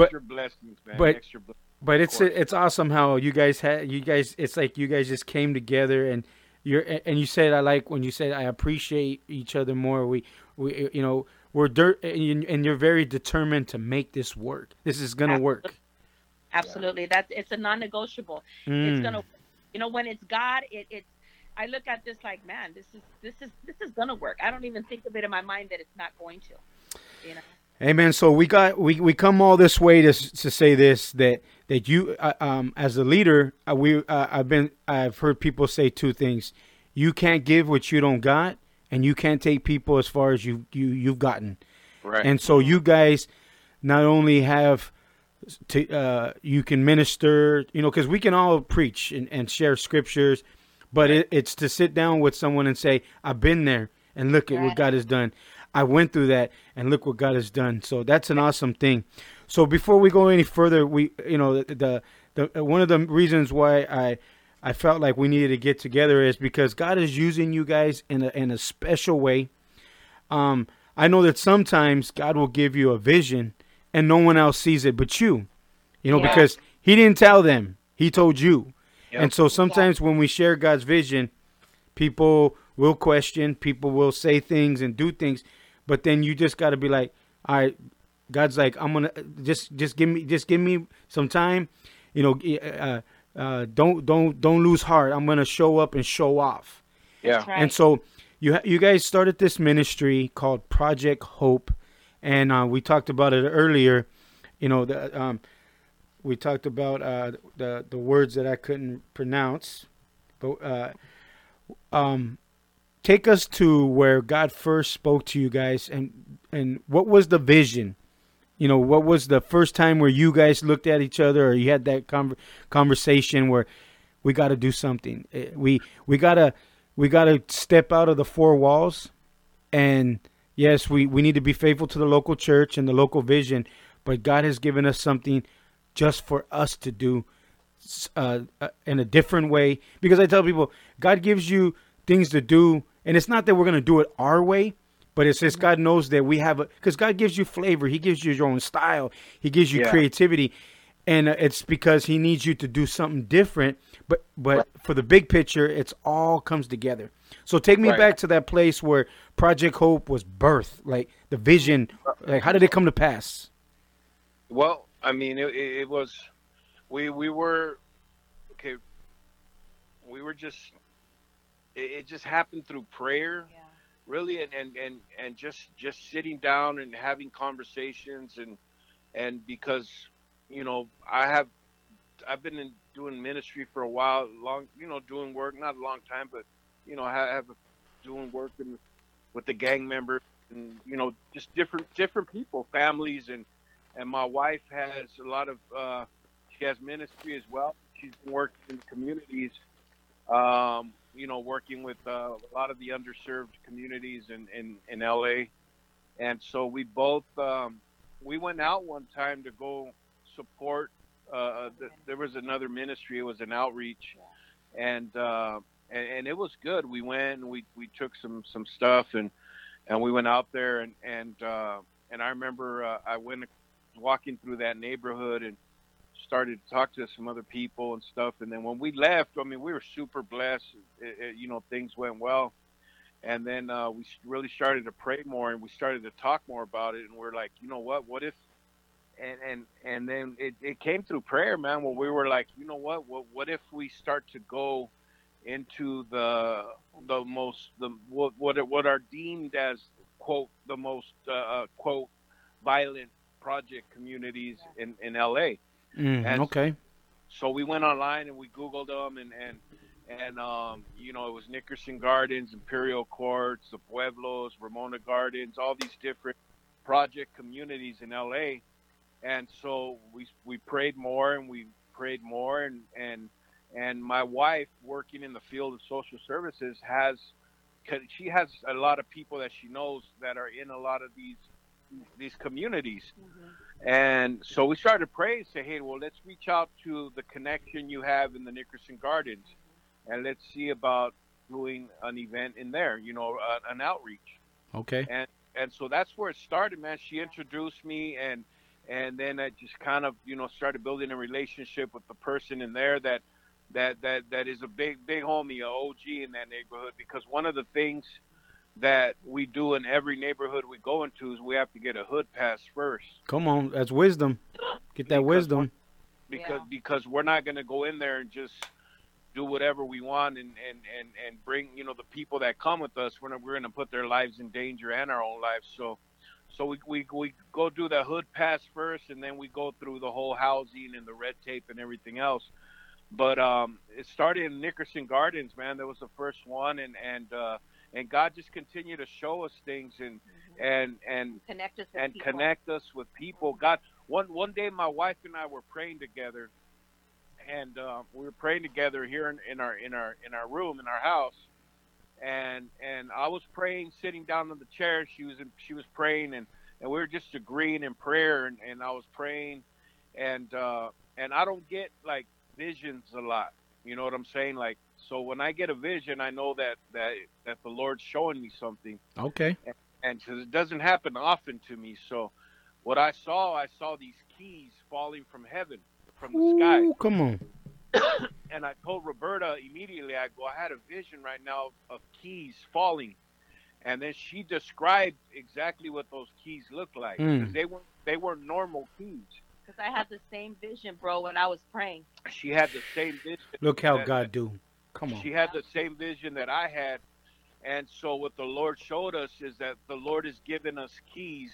extra blessings, man. but- extra blessings. it's course. it's awesome how you guys had you guys it's like you guys just came together and you're and you said I like when you said I appreciate each other more we we you know we're dirt and you- and you're very determined to make this work this is gonna work absolutely that's it's a non-negotiable it's Mm. gonna you know when it's god it, it's i look at this like man this is this is this is gonna work i don't even think of it in my mind that it's not going to you know Amen. So we got we, we come all this way to to say this that that you uh, um as a leader uh, we uh, I've been I've heard people say two things. You can't give what you don't got, and you can't take people as far as you you you've gotten. Right. And so you guys not only have to uh, you can minister, you know, because we can all preach and, and share scriptures, but it, it's to sit down with someone and say, "I've been there, and look at what God has done. I went through that, and look what God has done." So that's an awesome thing. So before we go any further, we you know the the, the one of the reasons why I I felt like we needed to get together is because God is using you guys in a in a special way. Um, I know that sometimes God will give you a vision and no one else sees it but you. You know, Yeah. because He didn't tell them, He told you. Yep. And so sometimes when we share God's vision, people will question, people will say things and do things, but then you just got to be like, all right, God's like, I'm gonna just just give me just give me some time, you know. Uh, uh, don't don't don't lose heart. I'm gonna show up and show off. Yeah. Right. And so you you guys started this ministry called Project Hope, and uh, we talked about it earlier. You know, the, um, we talked about uh, the the words that I couldn't pronounce, but uh, um, take us to where God first spoke to you guys, and and what was the vision? You know, what was the first time where you guys looked at each other, or you had that conver- conversation where we got to do something. Eh, We we gotta we gotta step out of the four walls, and yes, we we need to be faithful to the local church and the local vision, but God has given us something just for us to do uh, uh, in a different way. Because I tell people, God gives you things to do, and it's not that we're gonna do it our way. But it's just God knows that we have a because God gives you flavor. He gives you your own style. He gives you Yeah. creativity, and uh, it's because He needs you to do something different. But but for the big picture, it's all comes together. So take me Right. back to that place where Project Hope was birthed, like the vision. Like how did it come to pass? Well, I mean, it, it it was, we we were, okay, we were just, it, it just happened through prayer, Yeah. really, and, and and and just just sitting down and having conversations, and and because, you know, I have, I've been in, doing ministry for a while, long, you know, doing work, not a long time, but you know, have doing work in, with the gang members, and you know, just different different people, families, and and my wife has a lot of uh, she has ministry as well. She's been working in the communities, um, you know, working with uh, a lot of the underserved communities in, in, in LA. And so we both um, we went out one time to go support. Uh, th- there was another ministry. It was an outreach, and uh, and, and it was good. We went and we, we took some some stuff and and we went out there and and uh, and I remember uh, I went walking through that neighborhood and started to talk to some other people and stuff. And then when we left, I mean, we were super blessed. It, it, you know, things went well. And then uh, we really started to pray more and we started to talk more about it. And we're like, you know what? What if? And and and then it, it came through prayer, man. Where we were like, you know what? What what if we start to go into the the most the what what are, what are deemed as quote the most uh, uh, quote violent project communities in in LA. Mm, And- okay. So we went online and we Googled them and and and um, you know it was Nickerson Gardens, Imperial Courts, the Pueblos, Ramona Gardens, all these different project communities in LA. And so we we prayed more and we prayed more and and and my wife working in the field of social services has she has a lot of people that she knows that are in a lot of these these communities and so we started praying, say, hey, well, let's reach out to the connection you have in the Nickerson Gardens, and let's see about doing an event in there, you know, uh, an outreach. Okay. And and so that's where it started, man. She introduced me, and and then I just kind of, you know, started building a relationship with the person in there that that that that is a big big homie, a OG in that neighborhood. Because one of the things that we do in every neighborhood we go into is we have to get a hood pass first. Come on, that's wisdom. Get that Because wisdom. because Yeah. because we're not going to go in there and just do whatever we want and and and and bring you know the people that come with us we're we're going to put their lives in danger and our own lives so so we, we we go do the hood pass first and then we go through the whole housing and the red tape and everything else but um it started in Nickerson Gardens man that was the first one and and uh and God just continued to show us things and and and Connect us with and people. connect us with people. God, one one day my wife and I were praying together, and uh, we were praying together here in, in our in our in our room in our house, and and I was praying sitting down on the chair. She was in, she was praying, and and we were just agreeing in prayer, and, and I was praying, and uh, and I don't get like visions a lot. You know what I'm saying? Like so, when I get a vision, I know that that that the Lord's showing me something Okay. and because it doesn't happen often to me. So, what I saw, I saw these keys falling from heaven, from the sky, come on. [coughs] and I told Roberta immediately. I go, I had a vision right now of keys falling, and then she described exactly what those keys looked like. Mm. 'Cause They weren't they weren't normal keys. Because I had the same vision, bro, when I was praying. She had the same vision. Look how that- God do. Come on. She had the same vision that I had. And so what the Lord showed us is that the Lord has given us keys.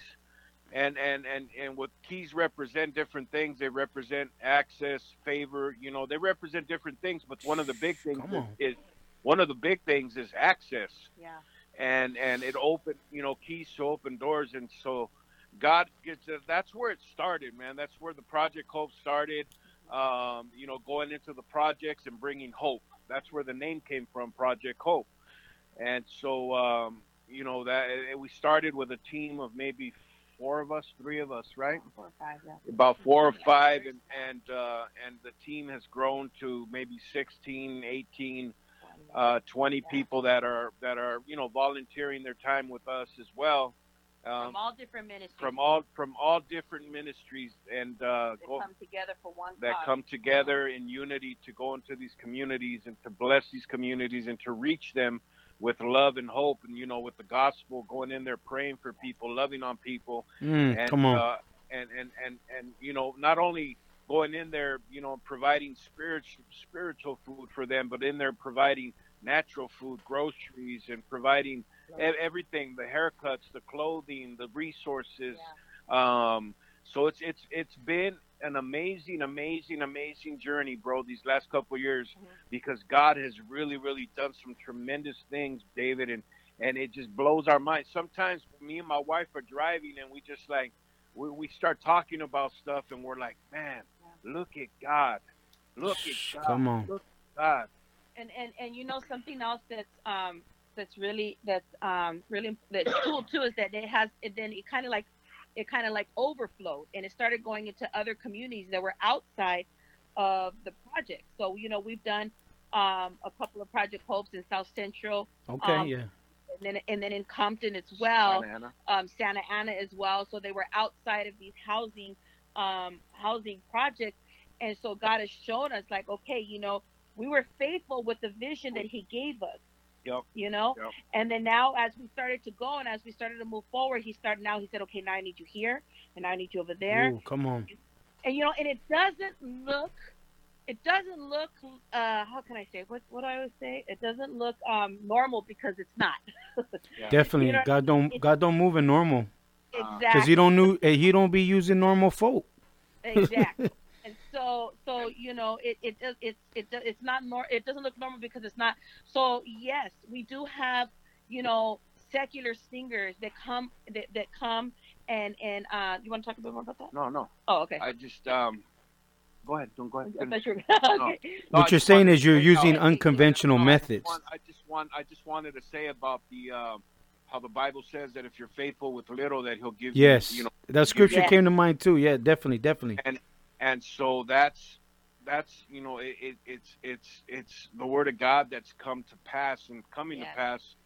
And and and and what keys represent different things. They represent access, favor, you know, they represent different things, but one of the big things Come is, is one of the big things is access. Yeah. And and it opened, you know, keys to open doors and so God gets that's where it started, man. That's where the Project Hope started. Um, you know, going into the projects and bringing hope. That's where the name came from, Project Hope. And so, um, you know, that and we started with a team of maybe four of us, three of us, right? Four or five, yeah. About four or five, and and uh, and the team has grown to maybe 16, 18, uh, 20 people that are that are you know volunteering their time with us as well. Um, from all different ministries. from all from all different ministries and uh, that go, come together for one that cause. come together in unity to go into these communities and to bless these communities and to reach them with love and hope and you know with the gospel going in there praying for people loving on people Mm, and come on. uh, and and and and you know not only going in there you know providing spiritual spiritual food for them but in there providing natural food groceries and providing everything the haircuts the clothing the resources. Um so it's it's it's been an amazing amazing amazing journey bro these last couple years Mhm. because god has really really done some tremendous things david and and it just blows our mind. Sometimes me and my wife are driving and we just like we, we start talking about stuff and we're like man look at god. Look at god. Come on. look at god. And and and you know something else that's um that's really that's um really that's cool too is that it has it then it kind of like it kind of like overflowed and it started going into other communities that were outside of the project so you know we've done um a couple of project hopes in south central Okay, um, yeah. and then and then in compton as well Santa Ana. um, Santa Ana as well. So they were outside of these housing um, housing projects, and so God has shown us like, okay, you know, we were faithful with the vision that He gave us. Yep. You know, Yep. and then now as we started to go and as we started to move forward, He started now. He said, okay, now I need you here, and now I need you over there, Ooh, come on. and you know, and it doesn't look. It doesn't look. Uh, how can I say? What what do I always say? It doesn't look um, normal because it's not. [laughs] Definitely, You know, God don't it- God don't move in normal exactly. because He don't knew He don't be using normal folk. exactly and so so you know it it does it, it does- it's not nor it doesn't look normal because it's not so yes we do have you know secular singers that come that, that come and and uh you want to talk a bit more about that no no oh okay i just um go ahead don't go ahead I you were- [laughs] okay. No, I What you're saying is you're using how- unconventional No, I just methods. want- I just want I just wanted to say about the uh, how the Bible says that if you're faithful with little, that He'll give Yes, you. You know, that scripture Yes. came to mind too. Yeah, definitely, definitely. and so that's that's you know it, it, it's it's it's the word of God that's come to pass and coming Yes. to pass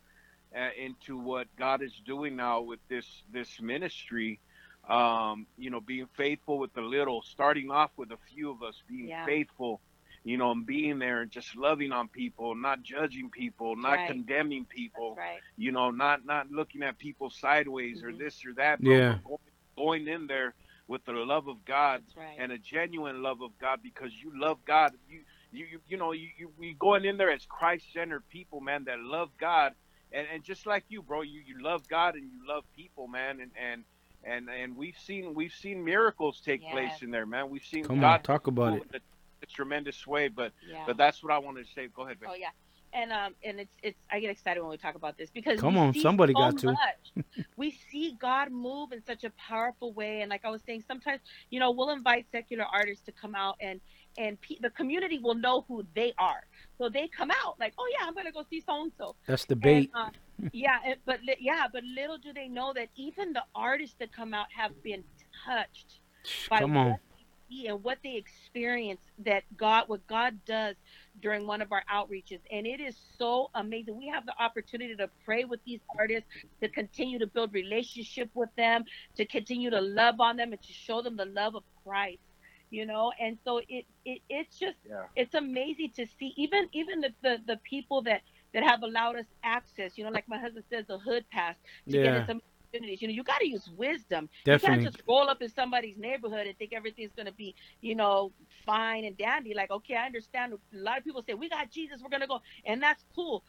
uh, into what God is doing now with this this ministry. Um, you know, being faithful with the little, starting off with a few of us being Yeah. faithful, you know, and being there and just loving on people, not judging people, not Right. condemning people right you know, not not looking at people sideways or Mhm. this or that. But Yeah. going, going in there with the love of God right and a genuine love of God because you love God. You you you, you know you, you we going in there as Christ centered people, man, that love God. And, and just like you, bro, you, you love God and you love people, man, and, and and and we've seen we've seen miracles take Yes. place in there, man. We've seen Come on, God talk about it. in a, a tremendous way, but yeah but that's what I wanted to say. Go ahead, man. Oh yeah, and um, and it's it's I get excited when we talk about this because Come on, somebody so got to. [laughs] we see God move in such a powerful way, and like I was saying, sometimes you know we'll invite secular artists to come out, and and pe- the community will know who they are, so they come out like, oh yeah, I'm gonna go see so and so. That's the bait. And, uh, yeah, and, but li- yeah, but little do they know that even the artists that come out have been touched by Come what on. they see and what they experience that God, what God does during one of our outreaches, and it is so amazing. We have the opportunity to pray with these artists, to continue to build relationship with them, to continue to love on them, and to show them the love of Christ. you know and so it, it it's just Yeah. it's amazing to see even even the, the the people that that have allowed us access you know like my husband says the hood pass to get Yeah. in some communities you know you got to use wisdom. Definitely. you can't just roll up in somebody's neighborhood and think everything's going to be you know fine and dandy. Like okay i understand. A lot of people say we got jesus we're going to go and that's cool.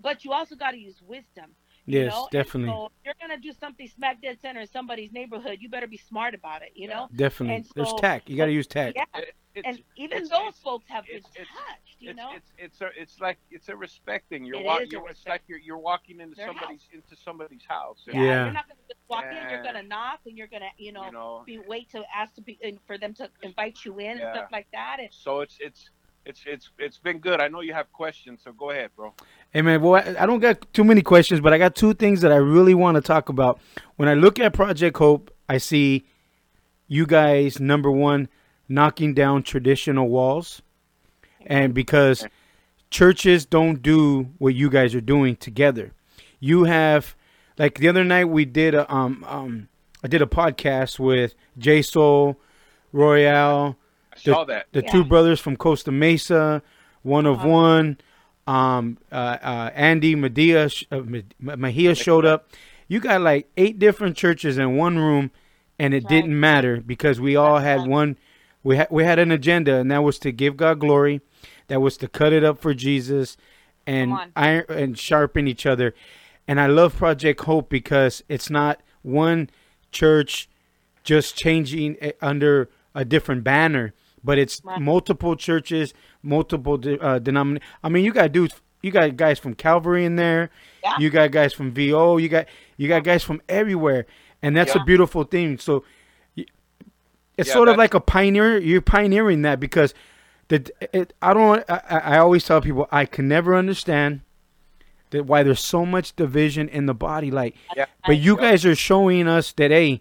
But you also got to use wisdom you Yes, know? And definitely. so if you're gonna do something smack dead center in somebody's neighborhood, you better be smart about it. You know. Definitely. and There's so- tact. You got to use tact. Yeah. It's, And even it's- those it's- folks have been it's- it's- touched. You know. it's it's a, it's like it's a respecting. You're It walking. You're, it's respect. like you're you're walking into Their somebody's into somebody's house. yeah, Yeah. You're not gonna just walk in. You're gonna knock, and you're gonna, you know, You know. be wait to ask to be and for them to invite you in and stuff like that. And So it's it's it's it's it's been good. I know you have questions, so go ahead, bro. Hey man, well, I I don't got too many questions, but I got two things that I really want to talk about. When I look at Project Hope, I see you guys number one knocking down traditional walls, and because churches don't do what you guys are doing together, you have like the other night we did a um um I did a podcast with J Soul, Royale, I saw that. the Yeah. two brothers from Costa Mesa, one of Uh-huh. one. Um, uh, uh, Andy Medea, sh- uh, Mahia showed up. You got like eight different churches in one room, and it Right. didn't matter because we all had one. We had we had an agenda, and that was to give God glory. That was to cut it up for Jesus, and iron and sharpen each other. And I love Project Hope because it's not one church just changing it under a different banner, but it's multiple churches, multiple de- uh, denominations. I mean, you got dudes, you got guys from Calvary in there, Yeah. you got guys from VO, you got you got guys from everywhere, and that's a beautiful thing. So it's Yeah, sort of like a pioneer. You're pioneering that because the it, I don't. I, I always tell people I can never understand that why there's so much division in the body. Like, Yeah. but you guys are showing us that hey,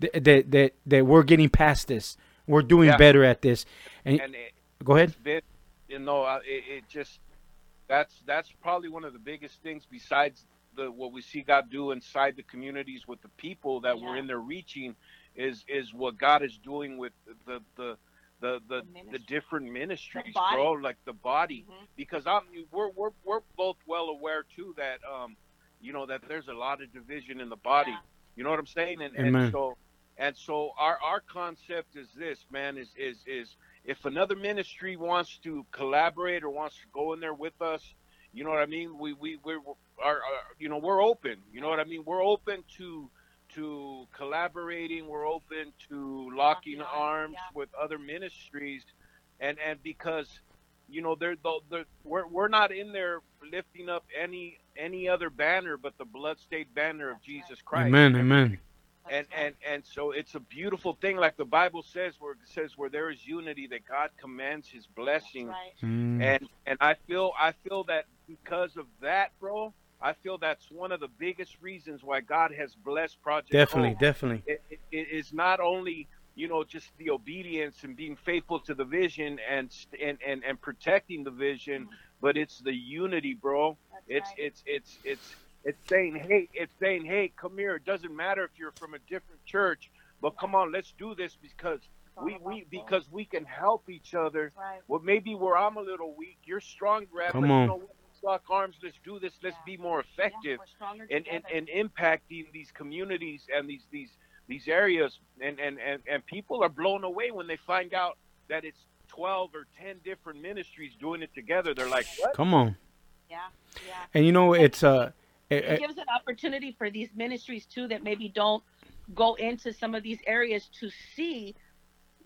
that that that, that we're getting past this. We're doing Yeah. better at this. And, And it, go ahead. been, you know, it, it just that's that's probably one of the biggest things besides the what we see God do inside the communities with the people that we're in there reaching is is what God is doing with the the the the, The the, different ministries, body. bro, like the body. Mhm. Because I'm we're we're we're both well aware too that um you know that there's a lot of division in the body. Yeah. You know what I'm saying? And, Amen. and so and so our our concept is this, man, is is is if another ministry wants to collaborate or wants to go in there with us, you know what I mean? We we we're are, are you know we're open. You know what I mean? We're open to to collaborating. We're open to locking Locking arms, arms yeah. with other ministries, and and because you know they're, the the we're we're not in there lifting up any any other banner but the bloodstained banner of That's right. Jesus Christ Amen. Amen. That's and and and so it's a beautiful thing like the bible says where it says where there is unity that god commands his blessing right. Mm. and and i feel i feel that because of that bro i feel that's one of the biggest reasons why god has blessed project Definitely. Hope. Definitely. it, it, it is not only you know just the obedience and being faithful to the vision and and and, and protecting the vision but it's the unity bro That's it's right. it's it's it's it's saying, hey, it's saying, hey, come here. It doesn't matter if you're from a different church, but come on, let's do this because we we because we can help each other. Right. Well, maybe where I'm a little weak, you're stronger at. Come on. You know, let's lock arms. Let's do this. Let's Yeah. be more effective we're and, and together. and impacting these communities and these these these areas. And and and and people are blown away when they find out that it's 12 or 10 different ministries doing it together. They're like, what? Come on. yeah, yeah. And you know it's uh. It- it gives an opportunity for these ministries too that maybe don't go into some of these areas to see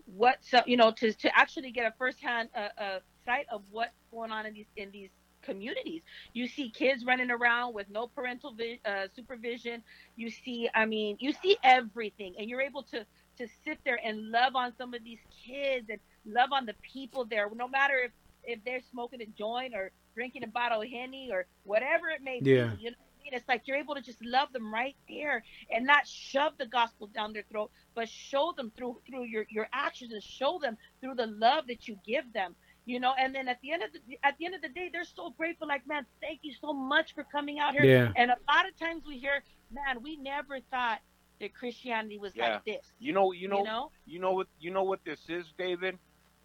what so you know to to actually get a firsthand uh, uh, sight of what's going on in these in these communities. You see kids running around with no parental vi- uh, supervision. You see, I mean, you see everything, and you're able to to sit there and love on some of these kids and love on the people there, no matter if if they're smoking a joint or drinking a bottle of henny or whatever it may Yeah. be. You know mean? It's like you're able to just love them right there and not shove the gospel down their throat, but show them through through your your actions and show them through the love that you give them. You know, and then at the end of the at the end of the day, they're so grateful. Like, man, thank you so much for coming out here. Yeah. And a lot of times we hear, man, we never thought that Christianity was Yeah. like this. You know, you know, you know? you know what you know what this is, David.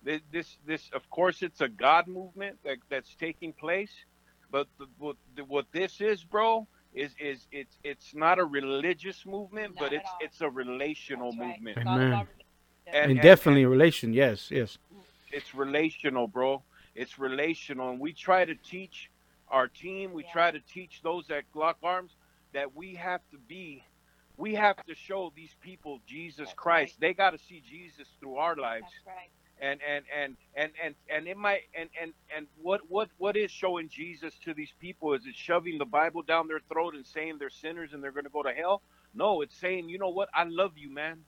This, this, this of course, it's a God movement that, that's taking place. But the, what, the, what this is, bro, is is it's it's not a religious movement, Not but it's all. it's a relational That's movement. It's all Amen. about religion. And- and definitely a relation. Yes, yes. Mm. It's relational, bro. It's relational, and we try to teach our team. We Yeah. try to teach those at Glock Arms that we have to be. We have to show these people Jesus That's Christ. right. They got to see Jesus through our lives. That's right. And and and and and and it might and and and what what what is showing Jesus to these people is it shoving the Bible down their throat and saying they're sinners and they're going to go to hell? No, it's saying, you know what? I love you, man.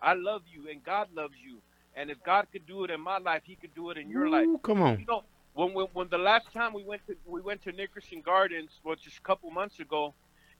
I love you, and God loves you. And if God could do it in my life, He could do it in your life. Come on. You know, when, when when the last time we went to we went to Nickerson Gardens, well, just a couple months ago,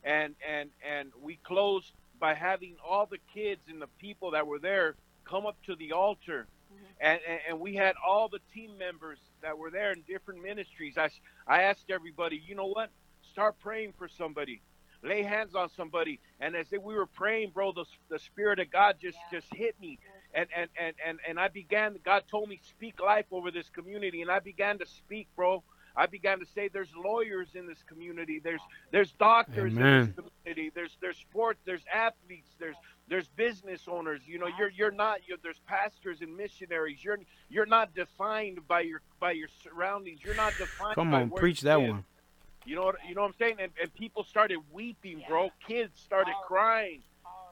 and and and we closed by having all the kids and the people that were there come up to the altar, Mm-hmm. and, and and we had all the team members that were there in different ministries. I I asked everybody, you know what? Start praying for somebody. Lay hands on somebody, and as we were praying, bro, the, the spirit of God just Yeah. just hit me, and and and and and I began. God told me speak life over this community, and I began to speak, bro. I began to say there's lawyers in this community. There's there's doctors in this community. There's there's sports. There's athletes. There's there's business owners. You know, you're you're not. You're, there's pastors and missionaries. You're you're not defined by your by your surroundings. You're not defined. Come on, preach that live. one. You know what you know what I'm saying? And, and people started weeping, bro. Kids started crying.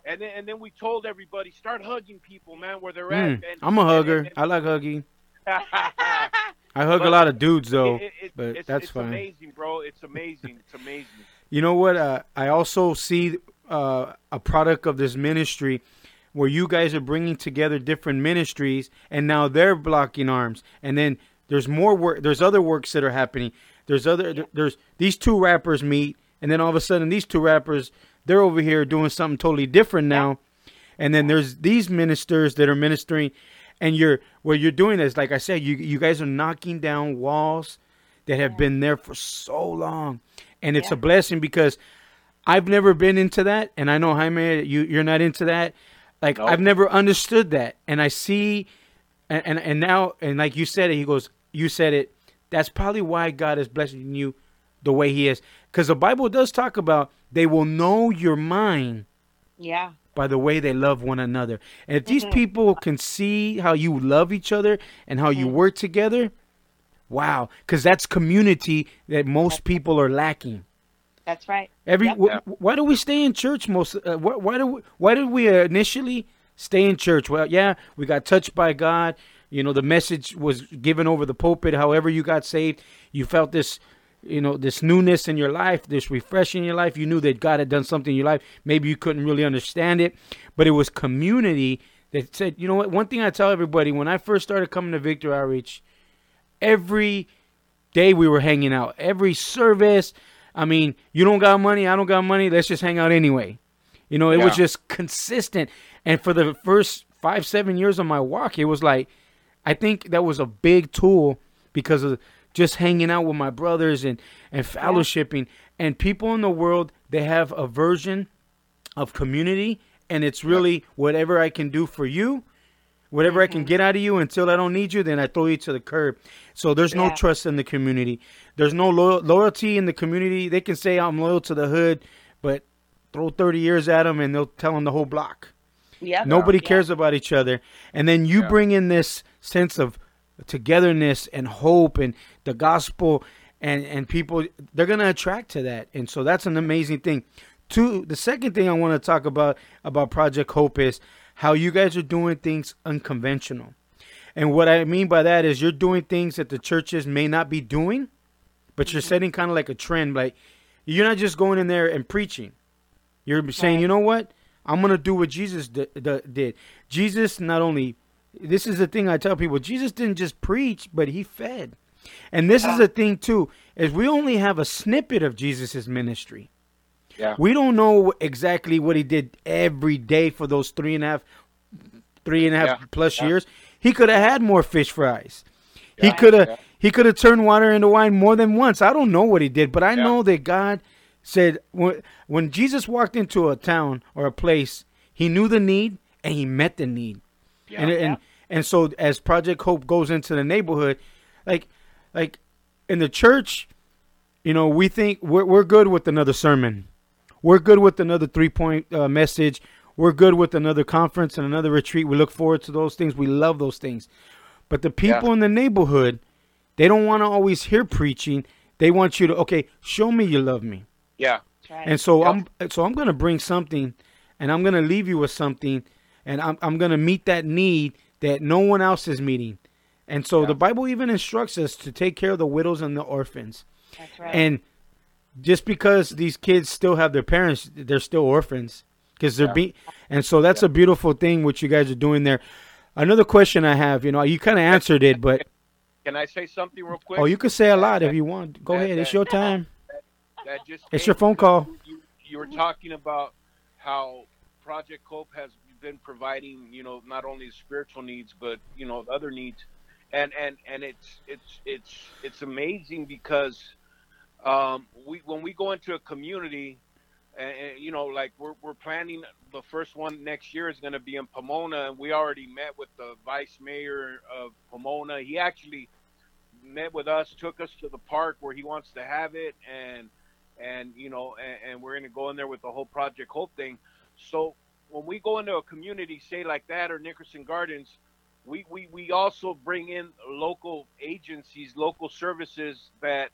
And then and then we told everybody start hugging people, man, where they're Mm, at. And, I'm a hugger. and- I like hugging. [laughs] I hug a lot of dudes though. It- it- but it's, that's it's fine. amazing, bro. It's amazing. It's amazing. You know what? Uh, I also see uh, a product of this ministry where you guys are bringing together different ministries, and now they're blocking arms. And then there's more work. There's other works that are happening. There's other. there- There's these two rappers meet, and then all of a sudden these two rappers they're over here doing something totally different now. And then there's these ministers that are ministering, and you're what you're doing is like I said, you you guys are knocking down walls that have been there for so long, and it's a blessing because I've never been into that, and I know Jaime, you you're not into that. Like No. I've never understood that, and I see, and, and and now and like you said it, he goes, you said it. That's probably why God is blessing you the way He is, because the Bible does talk about they will know your mind yeah. by the way they love one another. And if these mm-hmm. people can see how you love each other and how you mm-hmm. work together, wow, because that's community that most people are lacking. That's right. Every Yep. wh- why do we stay in church most? Uh, wh- why do we, why did we uh, initially stay in church? Well, yeah, we got touched by God. You know, the message was given over the pulpit. However, you got saved, you felt this, you know, this newness in your life, this refreshing in your life. You knew that God had done something in your life. Maybe you couldn't really understand it, but it was community that said, you know what? One thing I tell everybody when I first started coming to Victory Outreach, every day we were hanging out. Every service, I mean, you don't got money, I don't got money, let's just hang out anyway. You know, it was just consistent. And for the first five, seven years of my walk, it was like, I think that was a big tool because of just hanging out with my brothers and, and fellowshipping. And people in the world, they have a version of community, and it's really whatever I can do for you, whatever I can mm-hmm. get out of you until I don't need you, then I throw you to the curb. So there's no Yeah. trust in the community. There's no loyal, loyalty in the community. They can say I'm loyal to the hood, but throw 30 years at them and they'll tell them the whole block. Yep. Nobody Yeah. cares about each other. And then you Yeah. bring in this sense of togetherness and hope and the gospel and and people they're going to attract to that. And so that's an amazing thing. Two the second thing I want to talk about about Project Hope is how you guys are doing things unconventional. And what I mean by that is you're doing things that the churches may not be doing, but you're mm-hmm. setting kind of like a trend like you're not just going in there and preaching. You're saying, you know what? I'm going to do what Jesus d- d- did. Jesus not only, this is the thing I tell people, Jesus didn't just preach, but he fed. And this is the thing too, is we only have a snippet of Jesus' ministry. Yeah. We don't know exactly what he did every day for those three and a half, three and a half Yeah. plus Yeah. years. He could have had more fish fries. He could have Yeah. he could have turned water into wine more than once. I don't know what he did, but I Yeah. know that God said when when Jesus walked into a town or a place, he knew the need and he met the need. Yeah. and and and so as Project Hope goes into the neighborhood, like like in the church, you know, we think we're we're good with another sermon, we're good with another three point uh, message, we're good with another conference and another retreat. We look forward to those things. We love those things, but the people in the neighborhood, they don't want to always hear preaching. They want you to okay, show me you love me. yeah. Right. And so Yep. I'm so I'm gonna bring something, and I'm gonna leave you with something, and I'm I'm gonna meet that need that no one else is meeting. And so Yeah. the Bible even instructs us to take care of the widows and the orphans. That's right. And just because these kids still have their parents, they're still orphans because they're Yeah. being. And so that's a beautiful thing what you guys are doing there. Another question I have, you know, you kind of answered it, but Can I say something real quick? oh, you can say a lot if you want. Go that- ahead, it's your time. that just It's your phone call. You, you were talking about how Project Hope has been providing, you know, not only spiritual needs but you know other needs, and and and it's it's it's it's amazing because um, we when we go into a community, and, you know, like we're we're planning the first one next year is going to be in Pomona, and we already met with the vice mayor of Pomona. He actually met with us, took us to the park where he wants to have it, and and you know, and, and we're gonna go in there with the whole Project Hope thing. So when we go into a community, say like that or Nickerson Gardens, we we, we also bring in local agencies, local services that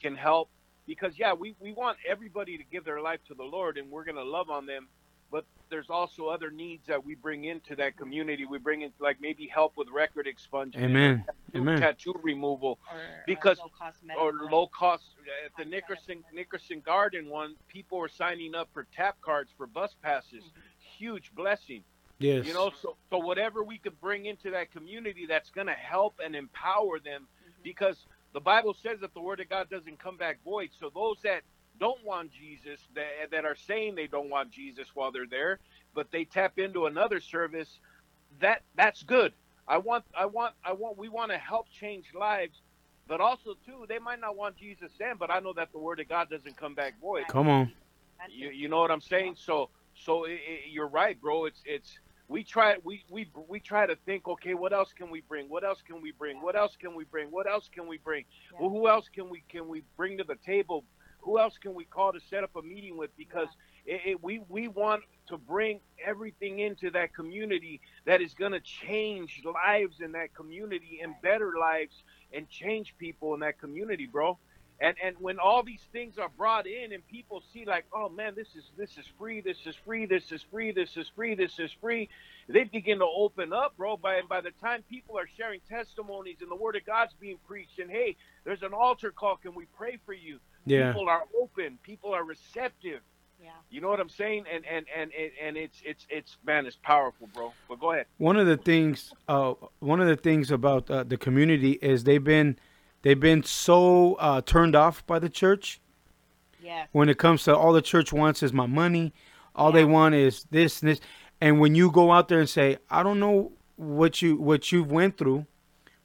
can help because yeah, we, we want everybody to give their life to the Lord and we're gonna love on them. But there's also other needs that we bring into that community. We bring in like maybe help with record expungement, Amen. tattoo- Amen. tattoo removal, or, uh, because- or low-cost or low cost uh, at the Nickerson Nickerson Garden one. People were signing up for tap cards for bus passes. Mm-hmm. Huge blessing, Yes. you know. So so whatever we could bring into that community that's going to help and empower them, Mhm. because the Bible says that the word of God doesn't come back void. So those that don't want Jesus, that that are saying they don't want Jesus while they're there, but they tap into another service, that that's good. I want I want I want we want to help change lives, but also too they might not want Jesus then, but I know that the word of God doesn't come back void. Come on. You, you know what I'm saying? So so i i you're right, bro. It's it's we try we we we try to think, okay, what else can we bring? What else can we bring? What else can we bring? What else can we bring? Yeah. Well, who else can we can we bring to the table? Who else can we call to set up a meeting with? Because it, it, we we want to bring everything into that community that is going to change lives in that community and better lives and change people in that community, bro. And and when all these things are brought in and people see like, oh man, this is this is free, this is free, this is free, this is free, this is free, they begin to open up, bro. By by the time people are sharing testimonies and the word of God's being preached, and hey, there's an altar call, can we pray for you? Yeah. People are open, people are receptive. Yeah. You know what I'm saying? And and and and, and it's it's it's man, it's powerful, bro. But go ahead. one of the things uh, one of the things about uh, the community is they've been they've been so uh, turned off by the church. Yeah. when it comes to all the church wants is my money. All they want is this and this. And when you go out there and say i don't know what you what you've went through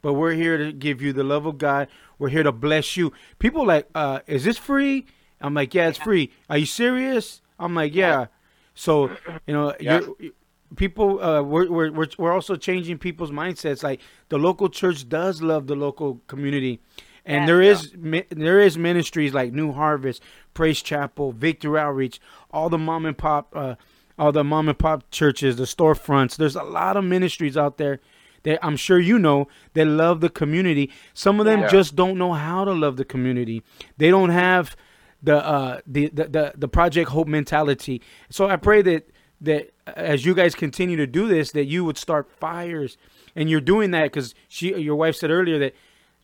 but we're here to give you the love of god. We're here to bless you. People like uh is this free? I'm like yeah it's Yeah. free. Are you serious? I'm like yeah. So you know Yeah. you're people uh we're, we're we're we're also changing people's mindsets like the local church does love the local community and Yeah. there is mi- there is ministries like New Harvest, Praise Chapel, Victory Outreach, all the mom and pop uh all the mom and pop churches, the storefronts. There's a lot of ministries out there that I'm sure you know that love the community. Some of them Yeah. just don't know how to love the community. They don't have the uh the, the the the project hope mentality. So I pray that that as you guys continue to do this that you would start fires and you're doing that cuz she your wife said earlier that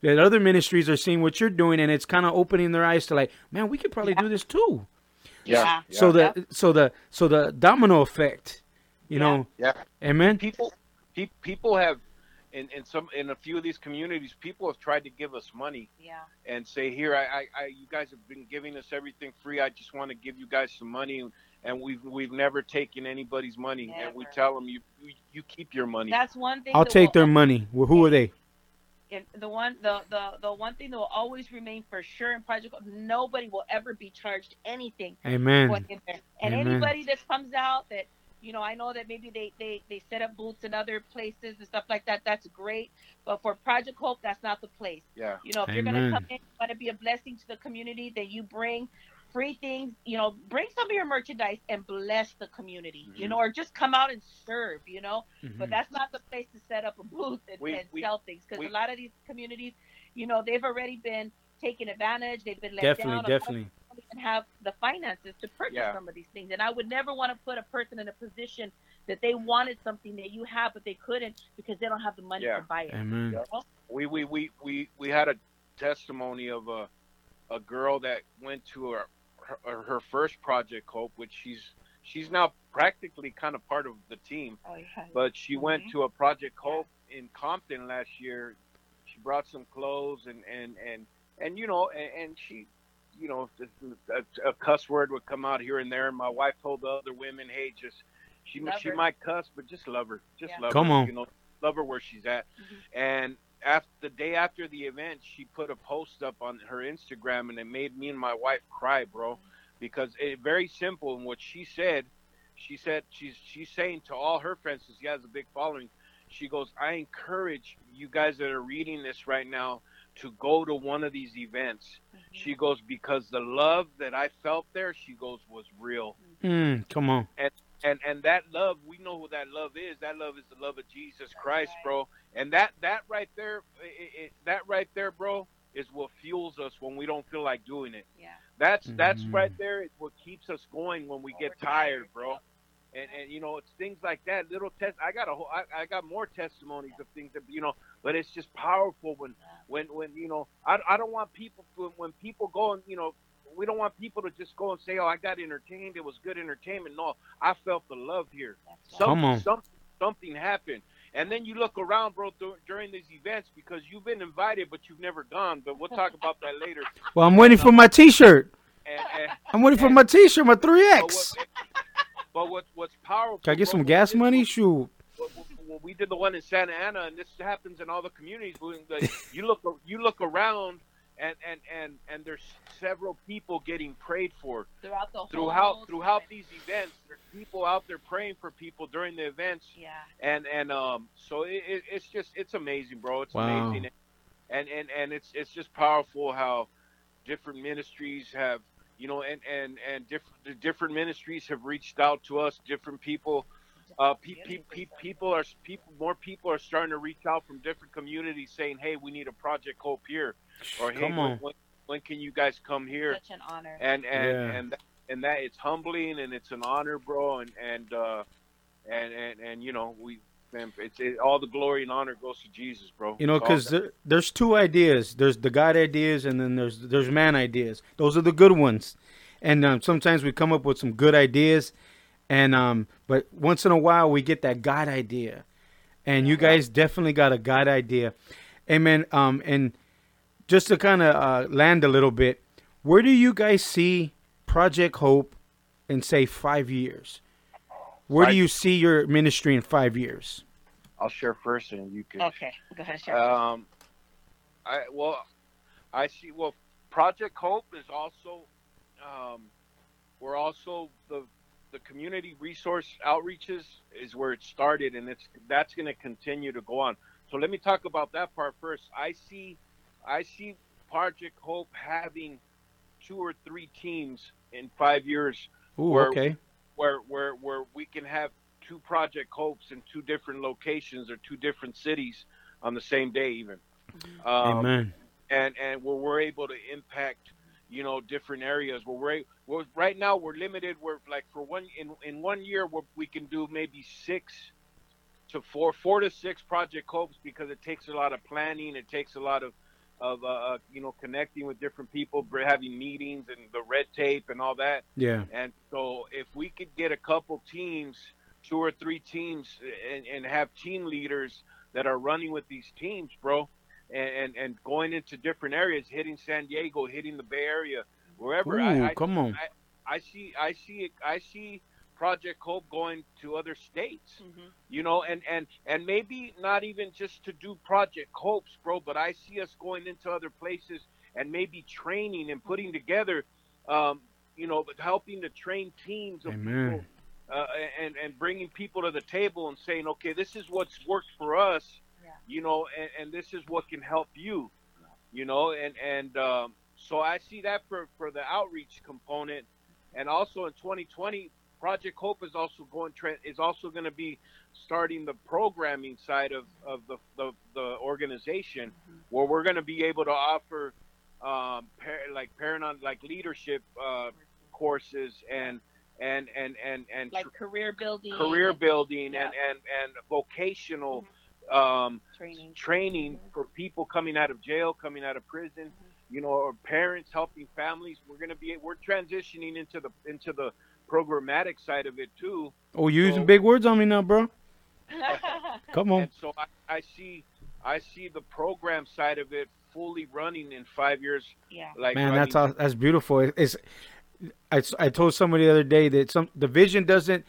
that other ministries are seeing what you're doing and it's kind of opening their eyes to like, man, we could probably do this too. Yeah. So the so the so the domino effect, you Yeah. know, yeah. amen. people pe- people have in, in some in a few of these communities people have tried to give us money Yeah. and say here I, I, I you guys have been giving us everything free i just want to give you guys some money and we've we've never taken anybody's money and we tell them you you, you keep your money That's one thing. I'll that take will their money. Well, who are they? and the one the, the the one thing that will always remain for sure in project Hope nobody will ever be charged anything Amen. going in there and Amen. anybody that comes out that You know, I know that maybe they, they, they set up booths in other places and stuff like that. That's great. But for Project Hope, that's not the place. Yeah. You know, if you're going to come in, you want to be a blessing to the community, then you bring free things. You know, bring some of your merchandise and bless the community. You Mhm. know, or just come out and serve. You know, Mhm. but that's not the place to set up a booth and, We- and we- sell things because a lot of these communities, you know, they've already been taken advantage. They've been let definitely, down. Definitely. people have the finances to purchase Yeah. some of these things. And I would never want to put a person in a position that they wanted something that you have but they couldn't because they don't have the money Yeah. to buy it. Amen. Yeah. we we we we, we had a testimony of a a girl that went to her, her her first project hope which she's she's now practically kind of part of the team Oh, yeah. but she went Mhm. to a project hope in compton last year she brought some clothes and and and and you know and, and she you know a, a cuss word would come out here and there and my wife told the other women hey just she Love she her. might cuss but just love her just Yeah. love Come her on. you know love her where she's at Mhm. and after the day after the event, she put a post up on her Instagram, and it made me and my wife cry, bro, because it very simple. And what she said, she said she's she's saying to all her friends, 'cause she has a big following. She goes, I encourage you guys that are reading this right now to go to one of these events. She goes because the love that I felt there, she goes was real Mm, come on. and and and that love we know who that love is. That love is the love of jesus christ bro. And that that right there it, it, that right there bro is what fuels us when we don't feel like doing it. Yeah. that's that's Mhm. right there is what keeps us going when we When get tired tired, bro. And and you know it's things like that little test i got a whole I, I got more testimonies of things that you know but it's just powerful when when when you know i, I don't want people when, when people go and you know we don't want people to just go and say oh i got entertained it was good entertainment no i felt the love here That's something, Come on. something, something happened. And then you look around, bro, dur- during these events because you've been invited, but you've never gone. But we'll talk about that later. [laughs] Well, I'm waiting for my T-shirt. And, and, I'm waiting for my T-shirt, my 3X. what, but what, what's powerful? Can I get bro, some when gas we did- money? Shoot. when- when we did the one in Santa Ana, and this happens in all the communities. the- [laughs] You look, you look around, and and and and there's several people getting prayed for. throughout the whole throughout throughout time. these events. There's people out there praying for people during the events, Yeah. and and um, so it, it, it's just it's amazing, bro. It's Wow. amazing, and and and it's it's just powerful how different ministries have you know and and and different different ministries have reached out to us. Different people. Uh, pe- pe- pe- people are people. More people are starting to reach out from different communities, saying, "Hey, we need a Project Hope here," or "Hey, Come when, on. when, when can you guys come here?" Such an honor. and and Yeah. and that, and that it's humbling and it's an honor, bro. And and uh, and and and you know we, man, it's it, all the glory and honor goes to Jesus, bro. You know, because there, there's two ideas. There's the God ideas, and then there's there's man ideas. Those are the good ones. And um, sometimes we come up with some good ideas, and um, but once in a while we get that God idea, and you guys definitely got a God idea, amen. Um, and just to kind of uh, land a little bit, where do you guys see Project Hope in say five years? Where do you see your ministry in five years? I'll share first, and you can. Okay. Go ahead, Sharon. Um, I well, I see. Well, Project Hope is also, um, we're also the the community resource outreaches is where it started, and it's that's going to continue to go on. So let me talk about that part first. I see, I see Project Hope having two or three teams in five years Ooh, Where- okay. where where where we can have two project hopes in two different locations or two different cities on the same day even um, Amen. and and where we're able to impact you know different areas where we're, we're right now we're limited we're like for one in in one year we we can do maybe six to four four to six project hopes because it takes a lot of planning it takes a lot of of uh, uh, you know connecting with different people having meetings and the red tape and all that Yeah. and so if we could get a couple teams, two or three teams, and, and have team leaders that are running with these teams, bro, and, and, and going into different areas, hitting San Diego, hitting the Bay Area, wherever. Ooh, I, I, come on. I see, I see, I see Project Hope going to other states Mhm. you know and and and maybe not even just to do project hopes bro but i see us going into other places and maybe training and putting together um you know but helping to train teams of Amen. people uh, and and bringing people to the table and saying, okay, this is what's worked for us, Yeah. you know, and, and this is what can help you, you know, and and um, so I see that for for the outreach component, and also in 2020, Project Hope is also going is also going to be starting the programming side of of the the, the organization, where we're going to be able to offer um, par- like parent on like leadership uh, courses and and and and and Like career building, career and building Yeah. and and and vocational um, training. training for people coming out of jail, coming out of prison, you know, or parents helping families. We're gonna be we're transitioning into the into the programmatic side of it too. Oh, you using So- big words on me now, bro? [laughs] Come on. And so I, I see I see the program side of it fully running in five years. yeah. Like Man, running- that's all, that's beautiful. It- It's I, I told somebody the other day that some the vision doesn't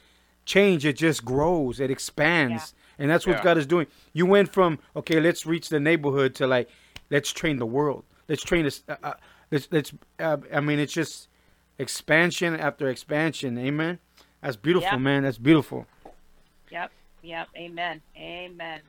change; it just grows, it expands, and that's what Yeah. God is doing. You went from okay, let's reach the neighborhood to like let's train the world, let's train this. Uh, uh, let's let's. Uh, I mean, it's just expansion after expansion. Amen. That's beautiful, Yeah. man. That's beautiful. Yep. Yep. Amen. Amen.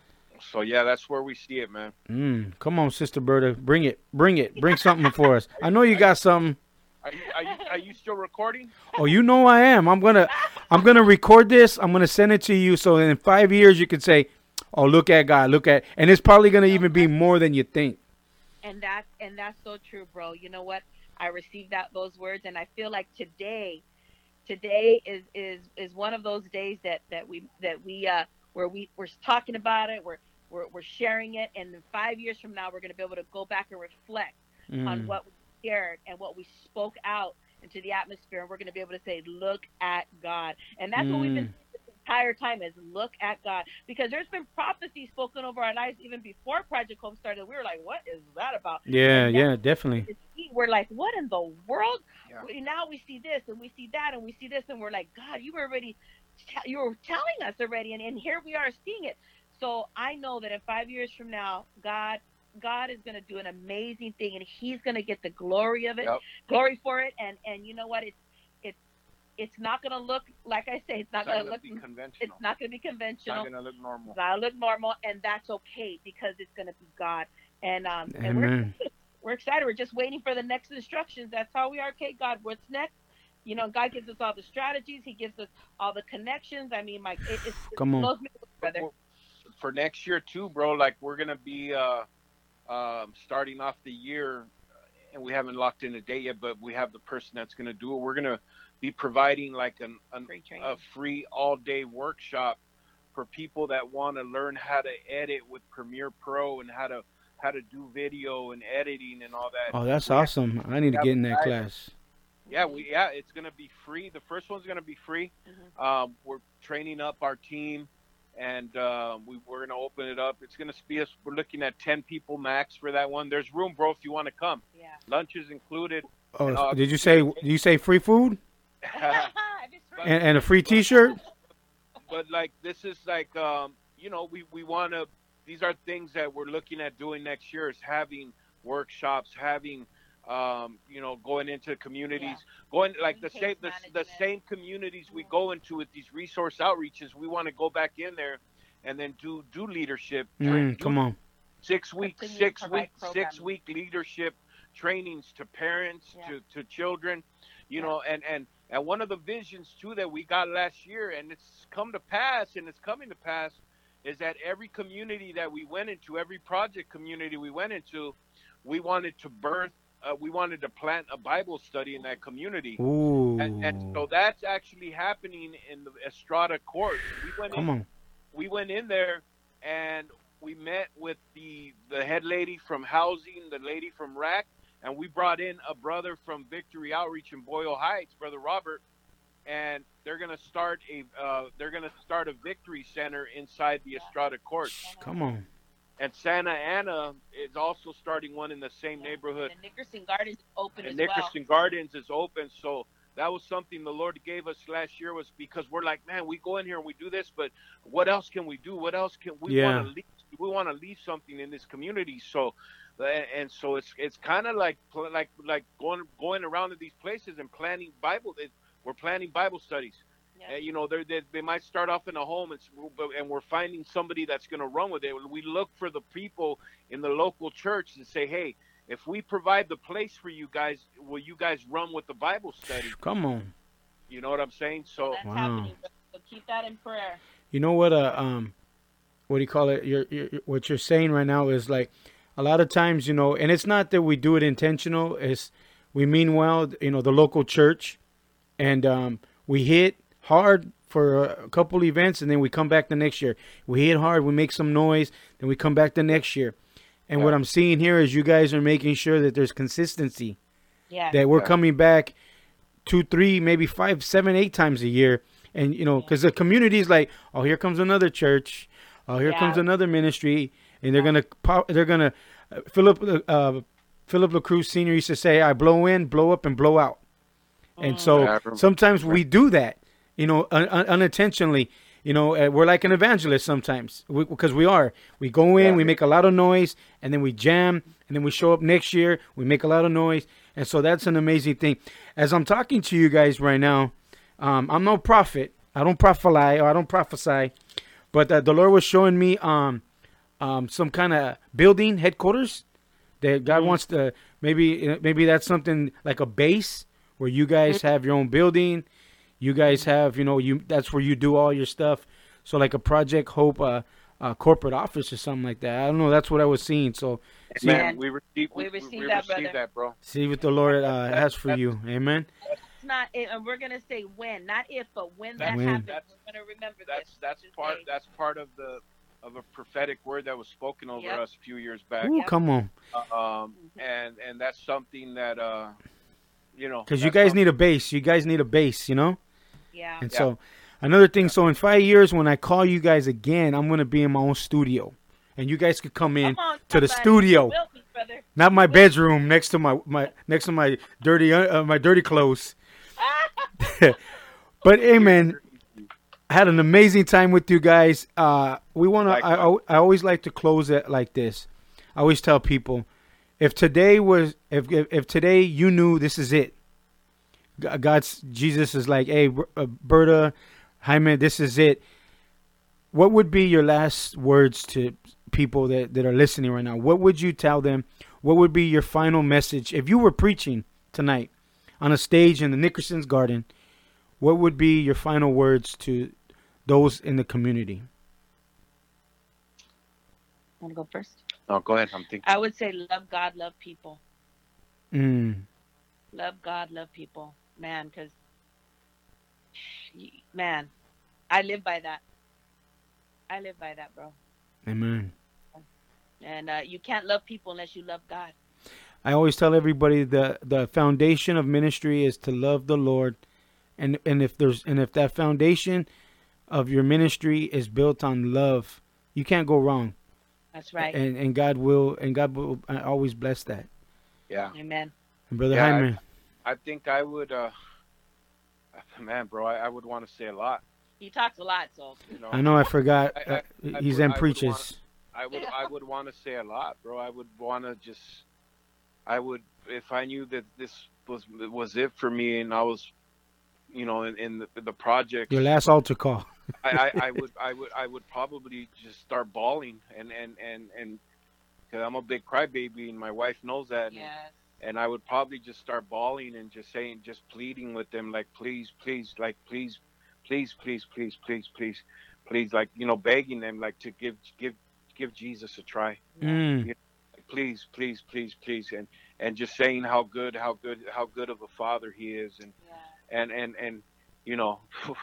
So yeah, that's where we see it, man. Mm, come on, Sister Berta, bring it, bring it, bring [laughs] something for us. I know you got something. Are you are you, are you still recording? Oh, you know I am. I'm gonna, I'm gonna record this. I'm gonna send it to you, so in five years you can say, "Oh, look at God, look at," and it's probably gonna even be more than you think. and that's and that's so true bro you know what i received that those words and i feel like today today is is is one of those days that that we that we uh where we we're talking about it we're we're, we're sharing it and in five years from now we're going to be able to go back and reflect on Mm. what we shared and what we spoke out into the atmosphere and we're going to be able to say look at god and that's what we've been Mm. Entire time is look at god because there's been prophecy spoken over our lives even before project hope started we were like what is that about Yeah, And yeah, definitely. we're like, what in the world? Yeah. Now we see this and we see that and we see this and we're like, God, you were already, you were telling us already, and, and here we are seeing it. So I know that in five years from now, God, God is going to do an amazing thing, and He's going to get the glory of it, Yep. glory for it, and and you know what? It's it's it's not going to look like I say, it's not going to look, be conventional. it's not going to be conventional. It's not conventional. gonna look normal. It's not gonna look normal, and that's okay because it's going to be God. And um, and we're [laughs] we're excited. We're just waiting for the next instructions. That's how we are. Okay, God, what's next? You know, God gives us all the strategies. He gives us all the connections. I mean, my it, it's, it Come on. me brother. For next year too, bro. Like we're gonna be uh, um, starting off the year, and we haven't locked in a date yet, but we have the person that's gonna do it. We're gonna be providing like an, an Free a free all day workshop for people that want to learn how to edit with Premiere Pro and how to how to do video and editing and all that. Oh, that's We have- awesome. I need to get in that guys- class. Yeah, we yeah, it's gonna be free. The first one's gonna be free. Mhm. Um, we're training up our team, and uh, we we're gonna open it up. It's gonna be us. We're looking at ten people max for that one. There's room, bro, if you want to come. Yeah. Lunch is included. Oh, uh, did you say? Did you say free food I just heard and, and a free T-shirt? but like this is like um, you know we we want to. These are things that we're looking at doing next year. Is having workshops, having um, you know going into communities, going like the same the, the same communities we go into with these resource outreaches. We want to go back in there and then do do leadership. train- Mm, come on. six week six provide week six week leadership trainings to parents Yeah. to, to children you know and and and one of the visions too that we got last year and it's come to pass and it's coming to pass is that every community that we went into every project community we went into we wanted to birth uh, we wanted to plant a bible study in that community Ooh. and, and so that's actually happening in the estrada court we went in Come on. we went in there and we met with the the head lady from housing, the lady from RAC, and we brought in a brother from Victory Outreach in Boyle Heights, brother Robert, and they're gonna start a uh, they're gonna start a Victory Center inside the Estrada Court, Come on. and Santa Ana is also starting one in the same neighborhood. And Nickerson Gardens is open And as Nickerson Gardens is open, so that was something the Lord gave us last year was because we're like, man, we go in here and we do this, but what else can we do? What else can we Yeah. want to leave? We want to leave something in this community. So, and and so it's it's kind of like like like going going around to these places and planning Bible. It, we're planning Bible studies. Yeah. Uh, you know, they're, they they might start off in a home, and, and we're finding somebody that's going to run with it. We look for the people in the local church to say, hey, if we provide the place for you guys, will you guys run with the Bible study? Come on. You know what I'm saying? So That's Wow. happening. So keep that in prayer. You know what? Uh, um, what do you call it? You're, you're, what you're saying right now is like a lot of times, you know, and it's not that we do it intentional. It's we mean well. You know, the local church, and um, we hit hard for a couple events, and then we come back the next year. We hit hard. We make some noise, then we come back the next year. And what I'm seeing here is you guys are making sure that there's consistency. Yeah. that we're Yeah. coming back two, three, maybe five, seven, eight times a year. And, you know, because the community is like, oh, here comes another church. Oh, here Yeah. comes another ministry. And they're going to, pop they're going to, uh, Philip, uh, Philip LaCruz Sr. used to say, I blow in, blow up, and blow out. And so remember. sometimes we do that, you know, un- un- unintentionally. You know, uh, we're like an evangelist sometimes because we are. We go in, Yeah. we make a lot of noise, and then we jam, and then we show up next year, we make a lot of noise, and so that's an amazing thing. As I'm talking to you guys right now, um, I'm no prophet. I don't prophesy or I don't prophesy, but uh, the Lord was showing me um, um, some kind of building headquarters that God wants to maybe maybe that's something like a base where you guys have your own building. You guys have you know you that's where you do all your stuff. So like a Project Hope uh, uh, corporate office or something like that. I don't know. That's what I was seeing. So see, man, we received We we, received we that, received brother. that, bro. see what the Lord uh, has for you. Amen. It's not, and we're gonna say when, not if, but when that When. happens, That's- we're gonna remember That's this. that's this part day. that's part of the of a prophetic word that was spoken over Yep. us a few years back. Ooh, come on, Um, and and that's something that uh, you know, because you guys something- need a base. You guys need a base. You know. Yeah. And Yeah. so, another thing. So in five years, when I call you guys again, I'm gonna be in my own studio, and you guys could come in Come on, to the studio. Be, not my bedroom next to my, my next to my dirty uh, my dirty clothes. [laughs] [laughs] but hey, man, I had an amazing time with you guys. Uh, we want to. I, I I always like to close it like this. I always tell people, if today was if if, if today you knew this is it. God's Jesus is like, hey, uh, Berta, Jaime, this is it. What would be your last words to people that, that are listening right now? What would you tell them? What would be your final message if you were preaching tonight on a stage in the Nickerson's Garden? What would be your final words to those in the community? Want to go first? No, go ahead. I'm thinking. I would say love God, love people. Mm, Love God, love people. Man, because, man, I live by that. I live by that, bro. amen. And uh, you can't love people unless you love God. I always tell everybody the the foundation of ministry is to love the Lord, and and if there's and if that foundation of your ministry is built on love, you can't go wrong. That's right. And and God will and God will uh, always bless that. Yeah, Amen. And brother Yeah, Jaime, I think I would. uh [laughs] Man, bro, I, I would want to say a lot. He talks a lot, so You know, I know I forgot. I- I- uh, he's would- in preaches. I would I would want to say a lot, bro. I would want to just I would if I knew that this was was it for me and I was you know in, in the, the project Your last altar call. I, I, I [laughs] would I would I would probably just start bawling and and and and because I'm a big crybaby and my wife knows that yes. and I would probably just start bawling and just saying just pleading with them like please please like please please please please please please please like you know begging them like to give give give Jesus a try Mm, please, please, please, please, and and just saying how good, how good, how good of a father he is, and Yeah. and and and you know, [laughs]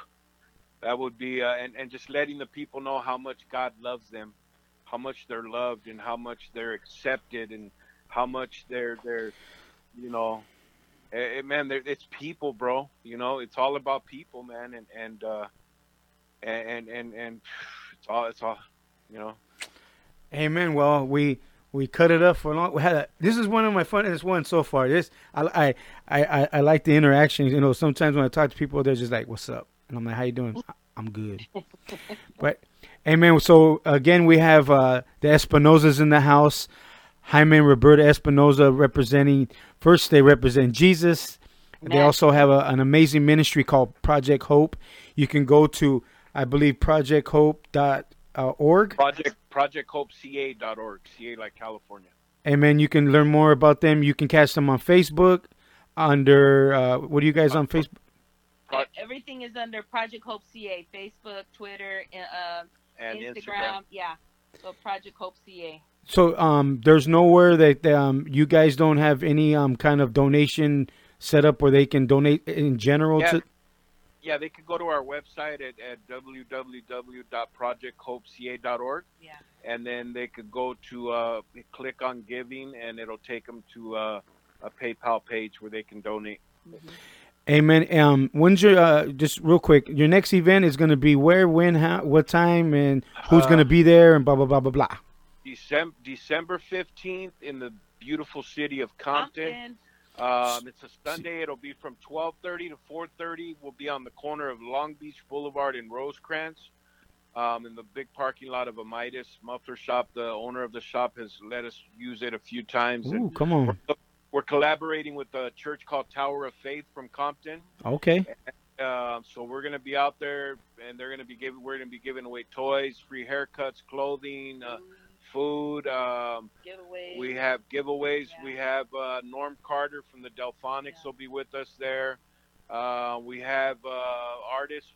that would be, uh, and and just letting the people know how much God loves them, how much they're loved, and how much they're accepted, and how much they're they're, you know, eh, eh, man, it's people, bro. You know, it's all about people, man, and and uh, and and and, it's all it's all, you know. Amen. Well, we we cut it up for long. We had a, this is one of my funnest ones so far. This I I I I like the interactions. You know, sometimes when I talk to people, they're just like, "What's up?" And I'm like, "How you doing?" I'm good. [laughs] but, amen. So again, we have uh, the Espinozas in the house. Jaime and Roberta Espinoza representing. First, they represent Jesus, They also have a, an amazing ministry called Project Hope. You can go to, I believe, projecthope.org. Project projecthopeca.org, CA like California. Amen. You can learn more about them. You can catch them on Facebook under uh, what are you guys on Facebook? Pro- Everything is under Project Hope CA, Facebook, Twitter, uh, and Instagram. Instagram. Yeah, so Project Hope CA. So um, there's nowhere that um, you guys don't have any um, kind of donation set up where they can donate in general Yeah. to. Yeah, they could go to our website at, at www.projecthopeca.org. Yeah. and then they could go to uh, click on giving and it'll take them to uh, a PayPal page where they can donate. Amen. Um, when's your uh, just real quick? Your next event is going to be where, when, how, what time, and who's Uh, going to be there, and blah blah blah blah blah. December December fifteenth in the beautiful city of Compton. Compton. Um, it's a Sunday. It'll be from twelve thirty to four thirty. We'll be on the corner of Long Beach Boulevard and Rosecrans, um, in the big parking lot of a Midas muffler shop. The owner of the shop has let us use it a few times, Ooh, and come on. We're collaborating with a church called Tower of Faith from Compton. Okay. Um, so we're gonna be out there, and they're gonna be giving. We're gonna be giving away toys, free haircuts, clothing, uh, food. Um, Giveaways. we have giveaways. Yeah. We have uh, Norm Carter from the Delfonics Yeah. will be with us there. Uh, we have uh, artists.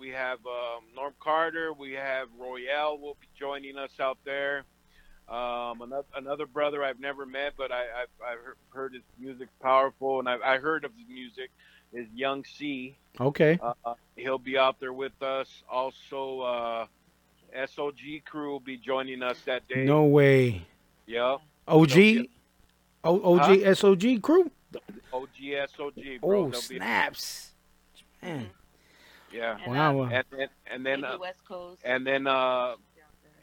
We have um, Norm Carter. We have Royale will be joining us out there. Um, another, another brother I've never met, but I, I've, I've heard- heard his music's powerful, and I, I heard of his music. Is Young C. Okay. Uh, he'll be out there with us. Also, uh, SOG crew will be joining us that day. No way. Yeah. OG. Okay. O- OG SOG crew. OG SOG, bro. Oh They'll be- snaps. Man. yeah. And, Wow. uh, And then and then uh, West Coast. and then uh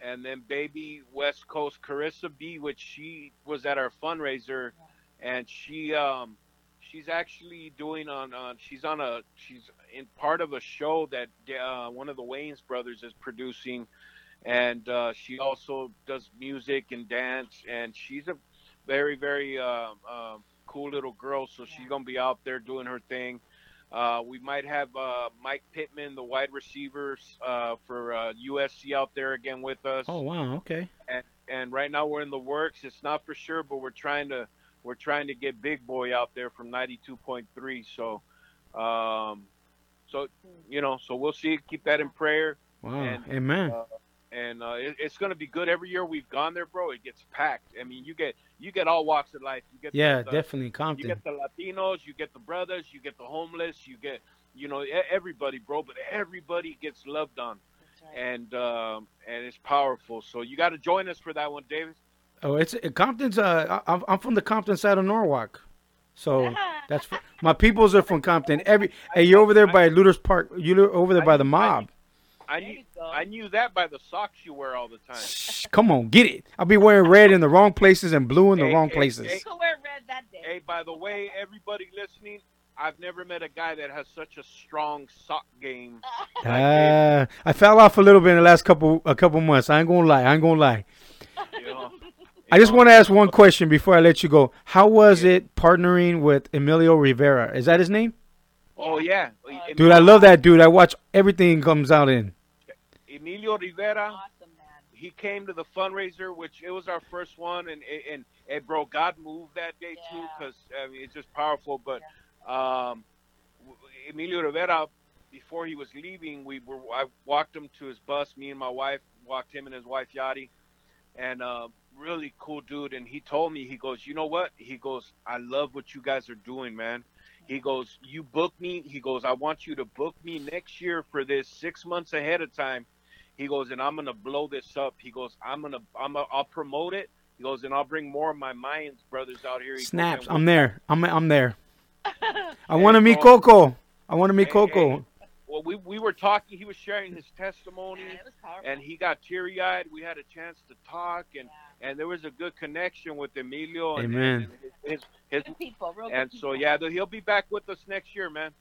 and then baby West Coast Carissa B, which she was at our fundraiser, and she um she's actually doing on on she's on a she's in part of a show that uh, one of the Wayans brothers is producing, and uh, she also does music and dance, and she's a very very uh, um cool little girl. So she's gonna be out there doing her thing. Uh, we might have uh, Mike Pittman, the wide receivers uh, for uh, USC, out there again with us. Oh wow. Okay. And right now we're in the works. It's not for sure, but we're trying to we're trying to get Big Boy out there from 92.3. So, um, so you know, so we'll see. Keep that in prayer, Wow. And, Amen. And uh, it, it's going to be good every year we've gone there, bro. It gets packed. I mean, you get you get all walks of life. You get yeah, the, definitely Compton. you get the Latinos, you get the brothers, you get the homeless, you get you know e- everybody, bro. But everybody gets loved on, right. and um, and it's powerful. So you got to join us for that one, David. Oh, it's uh, Compton's. Uh, I- I'm, I'm from the Compton side of Norwalk, so that's f- [laughs] my peoples are from Compton. Every hey, you're over there by Luthers Park. You're over there by the mob. I knew. I knew that by the socks you wear all the time. Shh, Come on, get it. I'll be wearing red in the wrong places and blue in the Hey, wrong hey, places. hey. So wear red that day. Hey, by the way, everybody listening, I've never met a guy that has such a strong sock game. [laughs] Uh, I fell off a little bit in the last couple a couple months. I ain't gonna lie. I ain't gonna lie. You [laughs] know? I just want to ask one question before I let you go. How was it partnering with Emilio Rivera? Is that his name? Oh yeah, Dude, I love that dude. I watch everything he comes out in. Emilio Rivera. Awesome, he came to the fundraiser, which it was our first one, and and and bro, God moved that day too, because I mean it's just powerful. But um, Emilio Rivera, before he was leaving, we were I walked him to his bus. Me and my wife walked him and his wife Yadi, and uh, really cool dude. And he told me, he goes, you know what? He goes, I love what you guys are doing, man. He goes, you book me. He goes, I want you to book me next year for this six months ahead of time. He goes, and I'm gonna blow this up. He goes, I'm gonna, I'm, gonna, I'll promote it. He goes, and I'll bring more of my Mayans brothers out here. He Snaps. and I'm there. I'm I'm there. [laughs] I want to meet. Coco. I want to meet Hey, Coco. hey. Well, we we were talking. He was sharing his testimony, Man, it was and he got teary eyed. We had a chance to talk, and and there was a good connection with Emilio. And, Amen. and his, his, good people, real and good so yeah, he'll be back with us next year, man.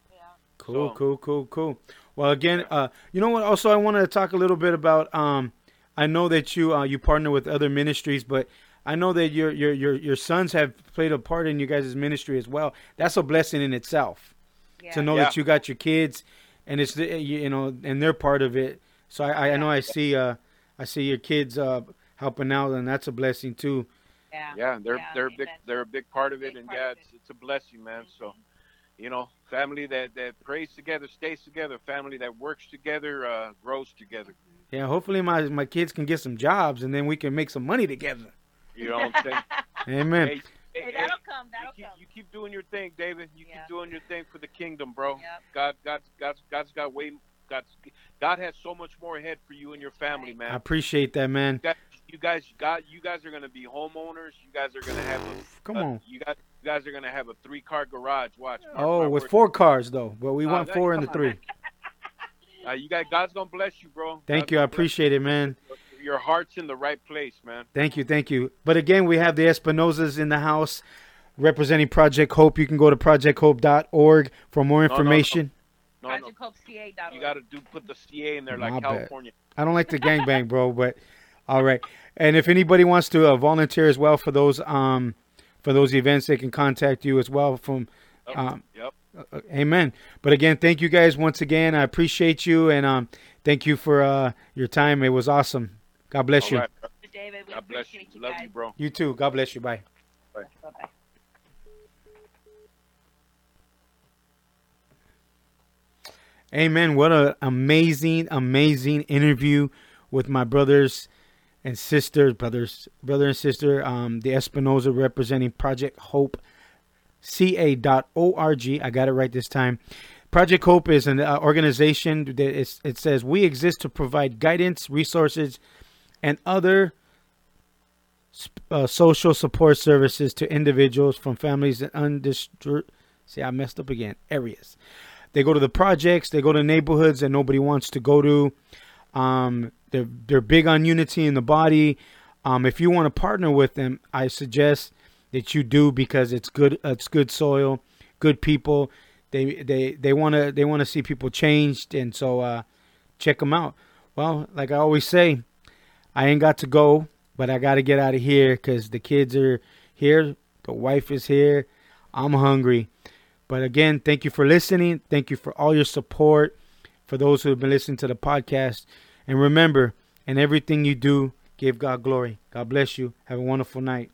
Yeah. Cool, So- cool, cool, cool. Well, again, uh, you know what? Also, I wanted to talk a little bit about. Um, I know that you uh, you partner with other ministries, but I know that your your your your sons have played a part in you guys' ministry as well. That's a blessing in itself Yeah. to know Yeah. that you got your kids, and it's you you know, and they're part of it. So I, I know I see uh I see your kids uh helping out, and that's a blessing too. yeah. Yeah, they're Yeah, they're a big they're a big part of Big it, and yeah, of it's it's a blessing, man. So, you know, family that that prays together, stays together, family that works together, uh, grows together. Yeah, hopefully my my kids can get some jobs, and then we can make some money together. You know what I'm saying? [laughs] Amen. Hey, Hey, hey, hey, that'll come. That'll keep, come. you keep doing your thing, David. You Yeah. keep doing your thing for the kingdom, bro. Yep. God, God, God's, God's got way, God's, God has so much more ahead for you and your family, man. I appreciate that, man. You guys, you guys, God, you guys are gonna be homeowners. You guys are gonna have a, Come a- on. You guys, you guys are gonna have a three-car garage. Watch. Oh, with words. four cars though, but we Oh, want four in the three. [laughs] Uh, you guys, God's gonna bless you, bro. Thank God's you. I gonna bless appreciate it, man. Your heart's in the right place, man. Thank you, thank you. But again, we have the Espinozas in the house representing Project Hope. You can go to projecthope.org for more no, no. information. No, no, ProjectHopeCA.org. you gotta do put the CA in there like My bad. California. I don't like the gangbang, bro, but all right. And if anybody wants to uh, volunteer as well for those um for those events, they can contact you as well from Yep. um Yep. uh, amen. But again, thank you guys once again. I appreciate you and um thank you for uh your time. It was awesome. God bless All you. right. David, God bless you. you Love you, bro. You too. God bless you. Bye. Bye-bye. Amen. What an amazing, amazing interview with my brothers and sisters, brothers, brother and sister, um, the Espinoza representing Project Hope, ca.org. I got it right this time. Project Hope is an uh, organization that is, it says we exist to provide guidance, resources, and other uh, social support services to individuals from families in undistru- See, I messed up again. Areas. They go to the projects. They go to neighborhoods that nobody wants to go to. Um, they're they're big on unity in the body. Um, if you want to partner with them, I suggest that you do because it's good. It's good soil, good people. They they they want to they want to see people changed, and so uh, check them out. Well, like I always say, I ain't got to go, but I got to get out of here because the kids are here. The wife is here. I'm hungry. But again, thank you for listening. Thank you for all your support. For those who have been listening to the podcast. And remember, in everything you do, give God glory. God bless you. Have a wonderful night.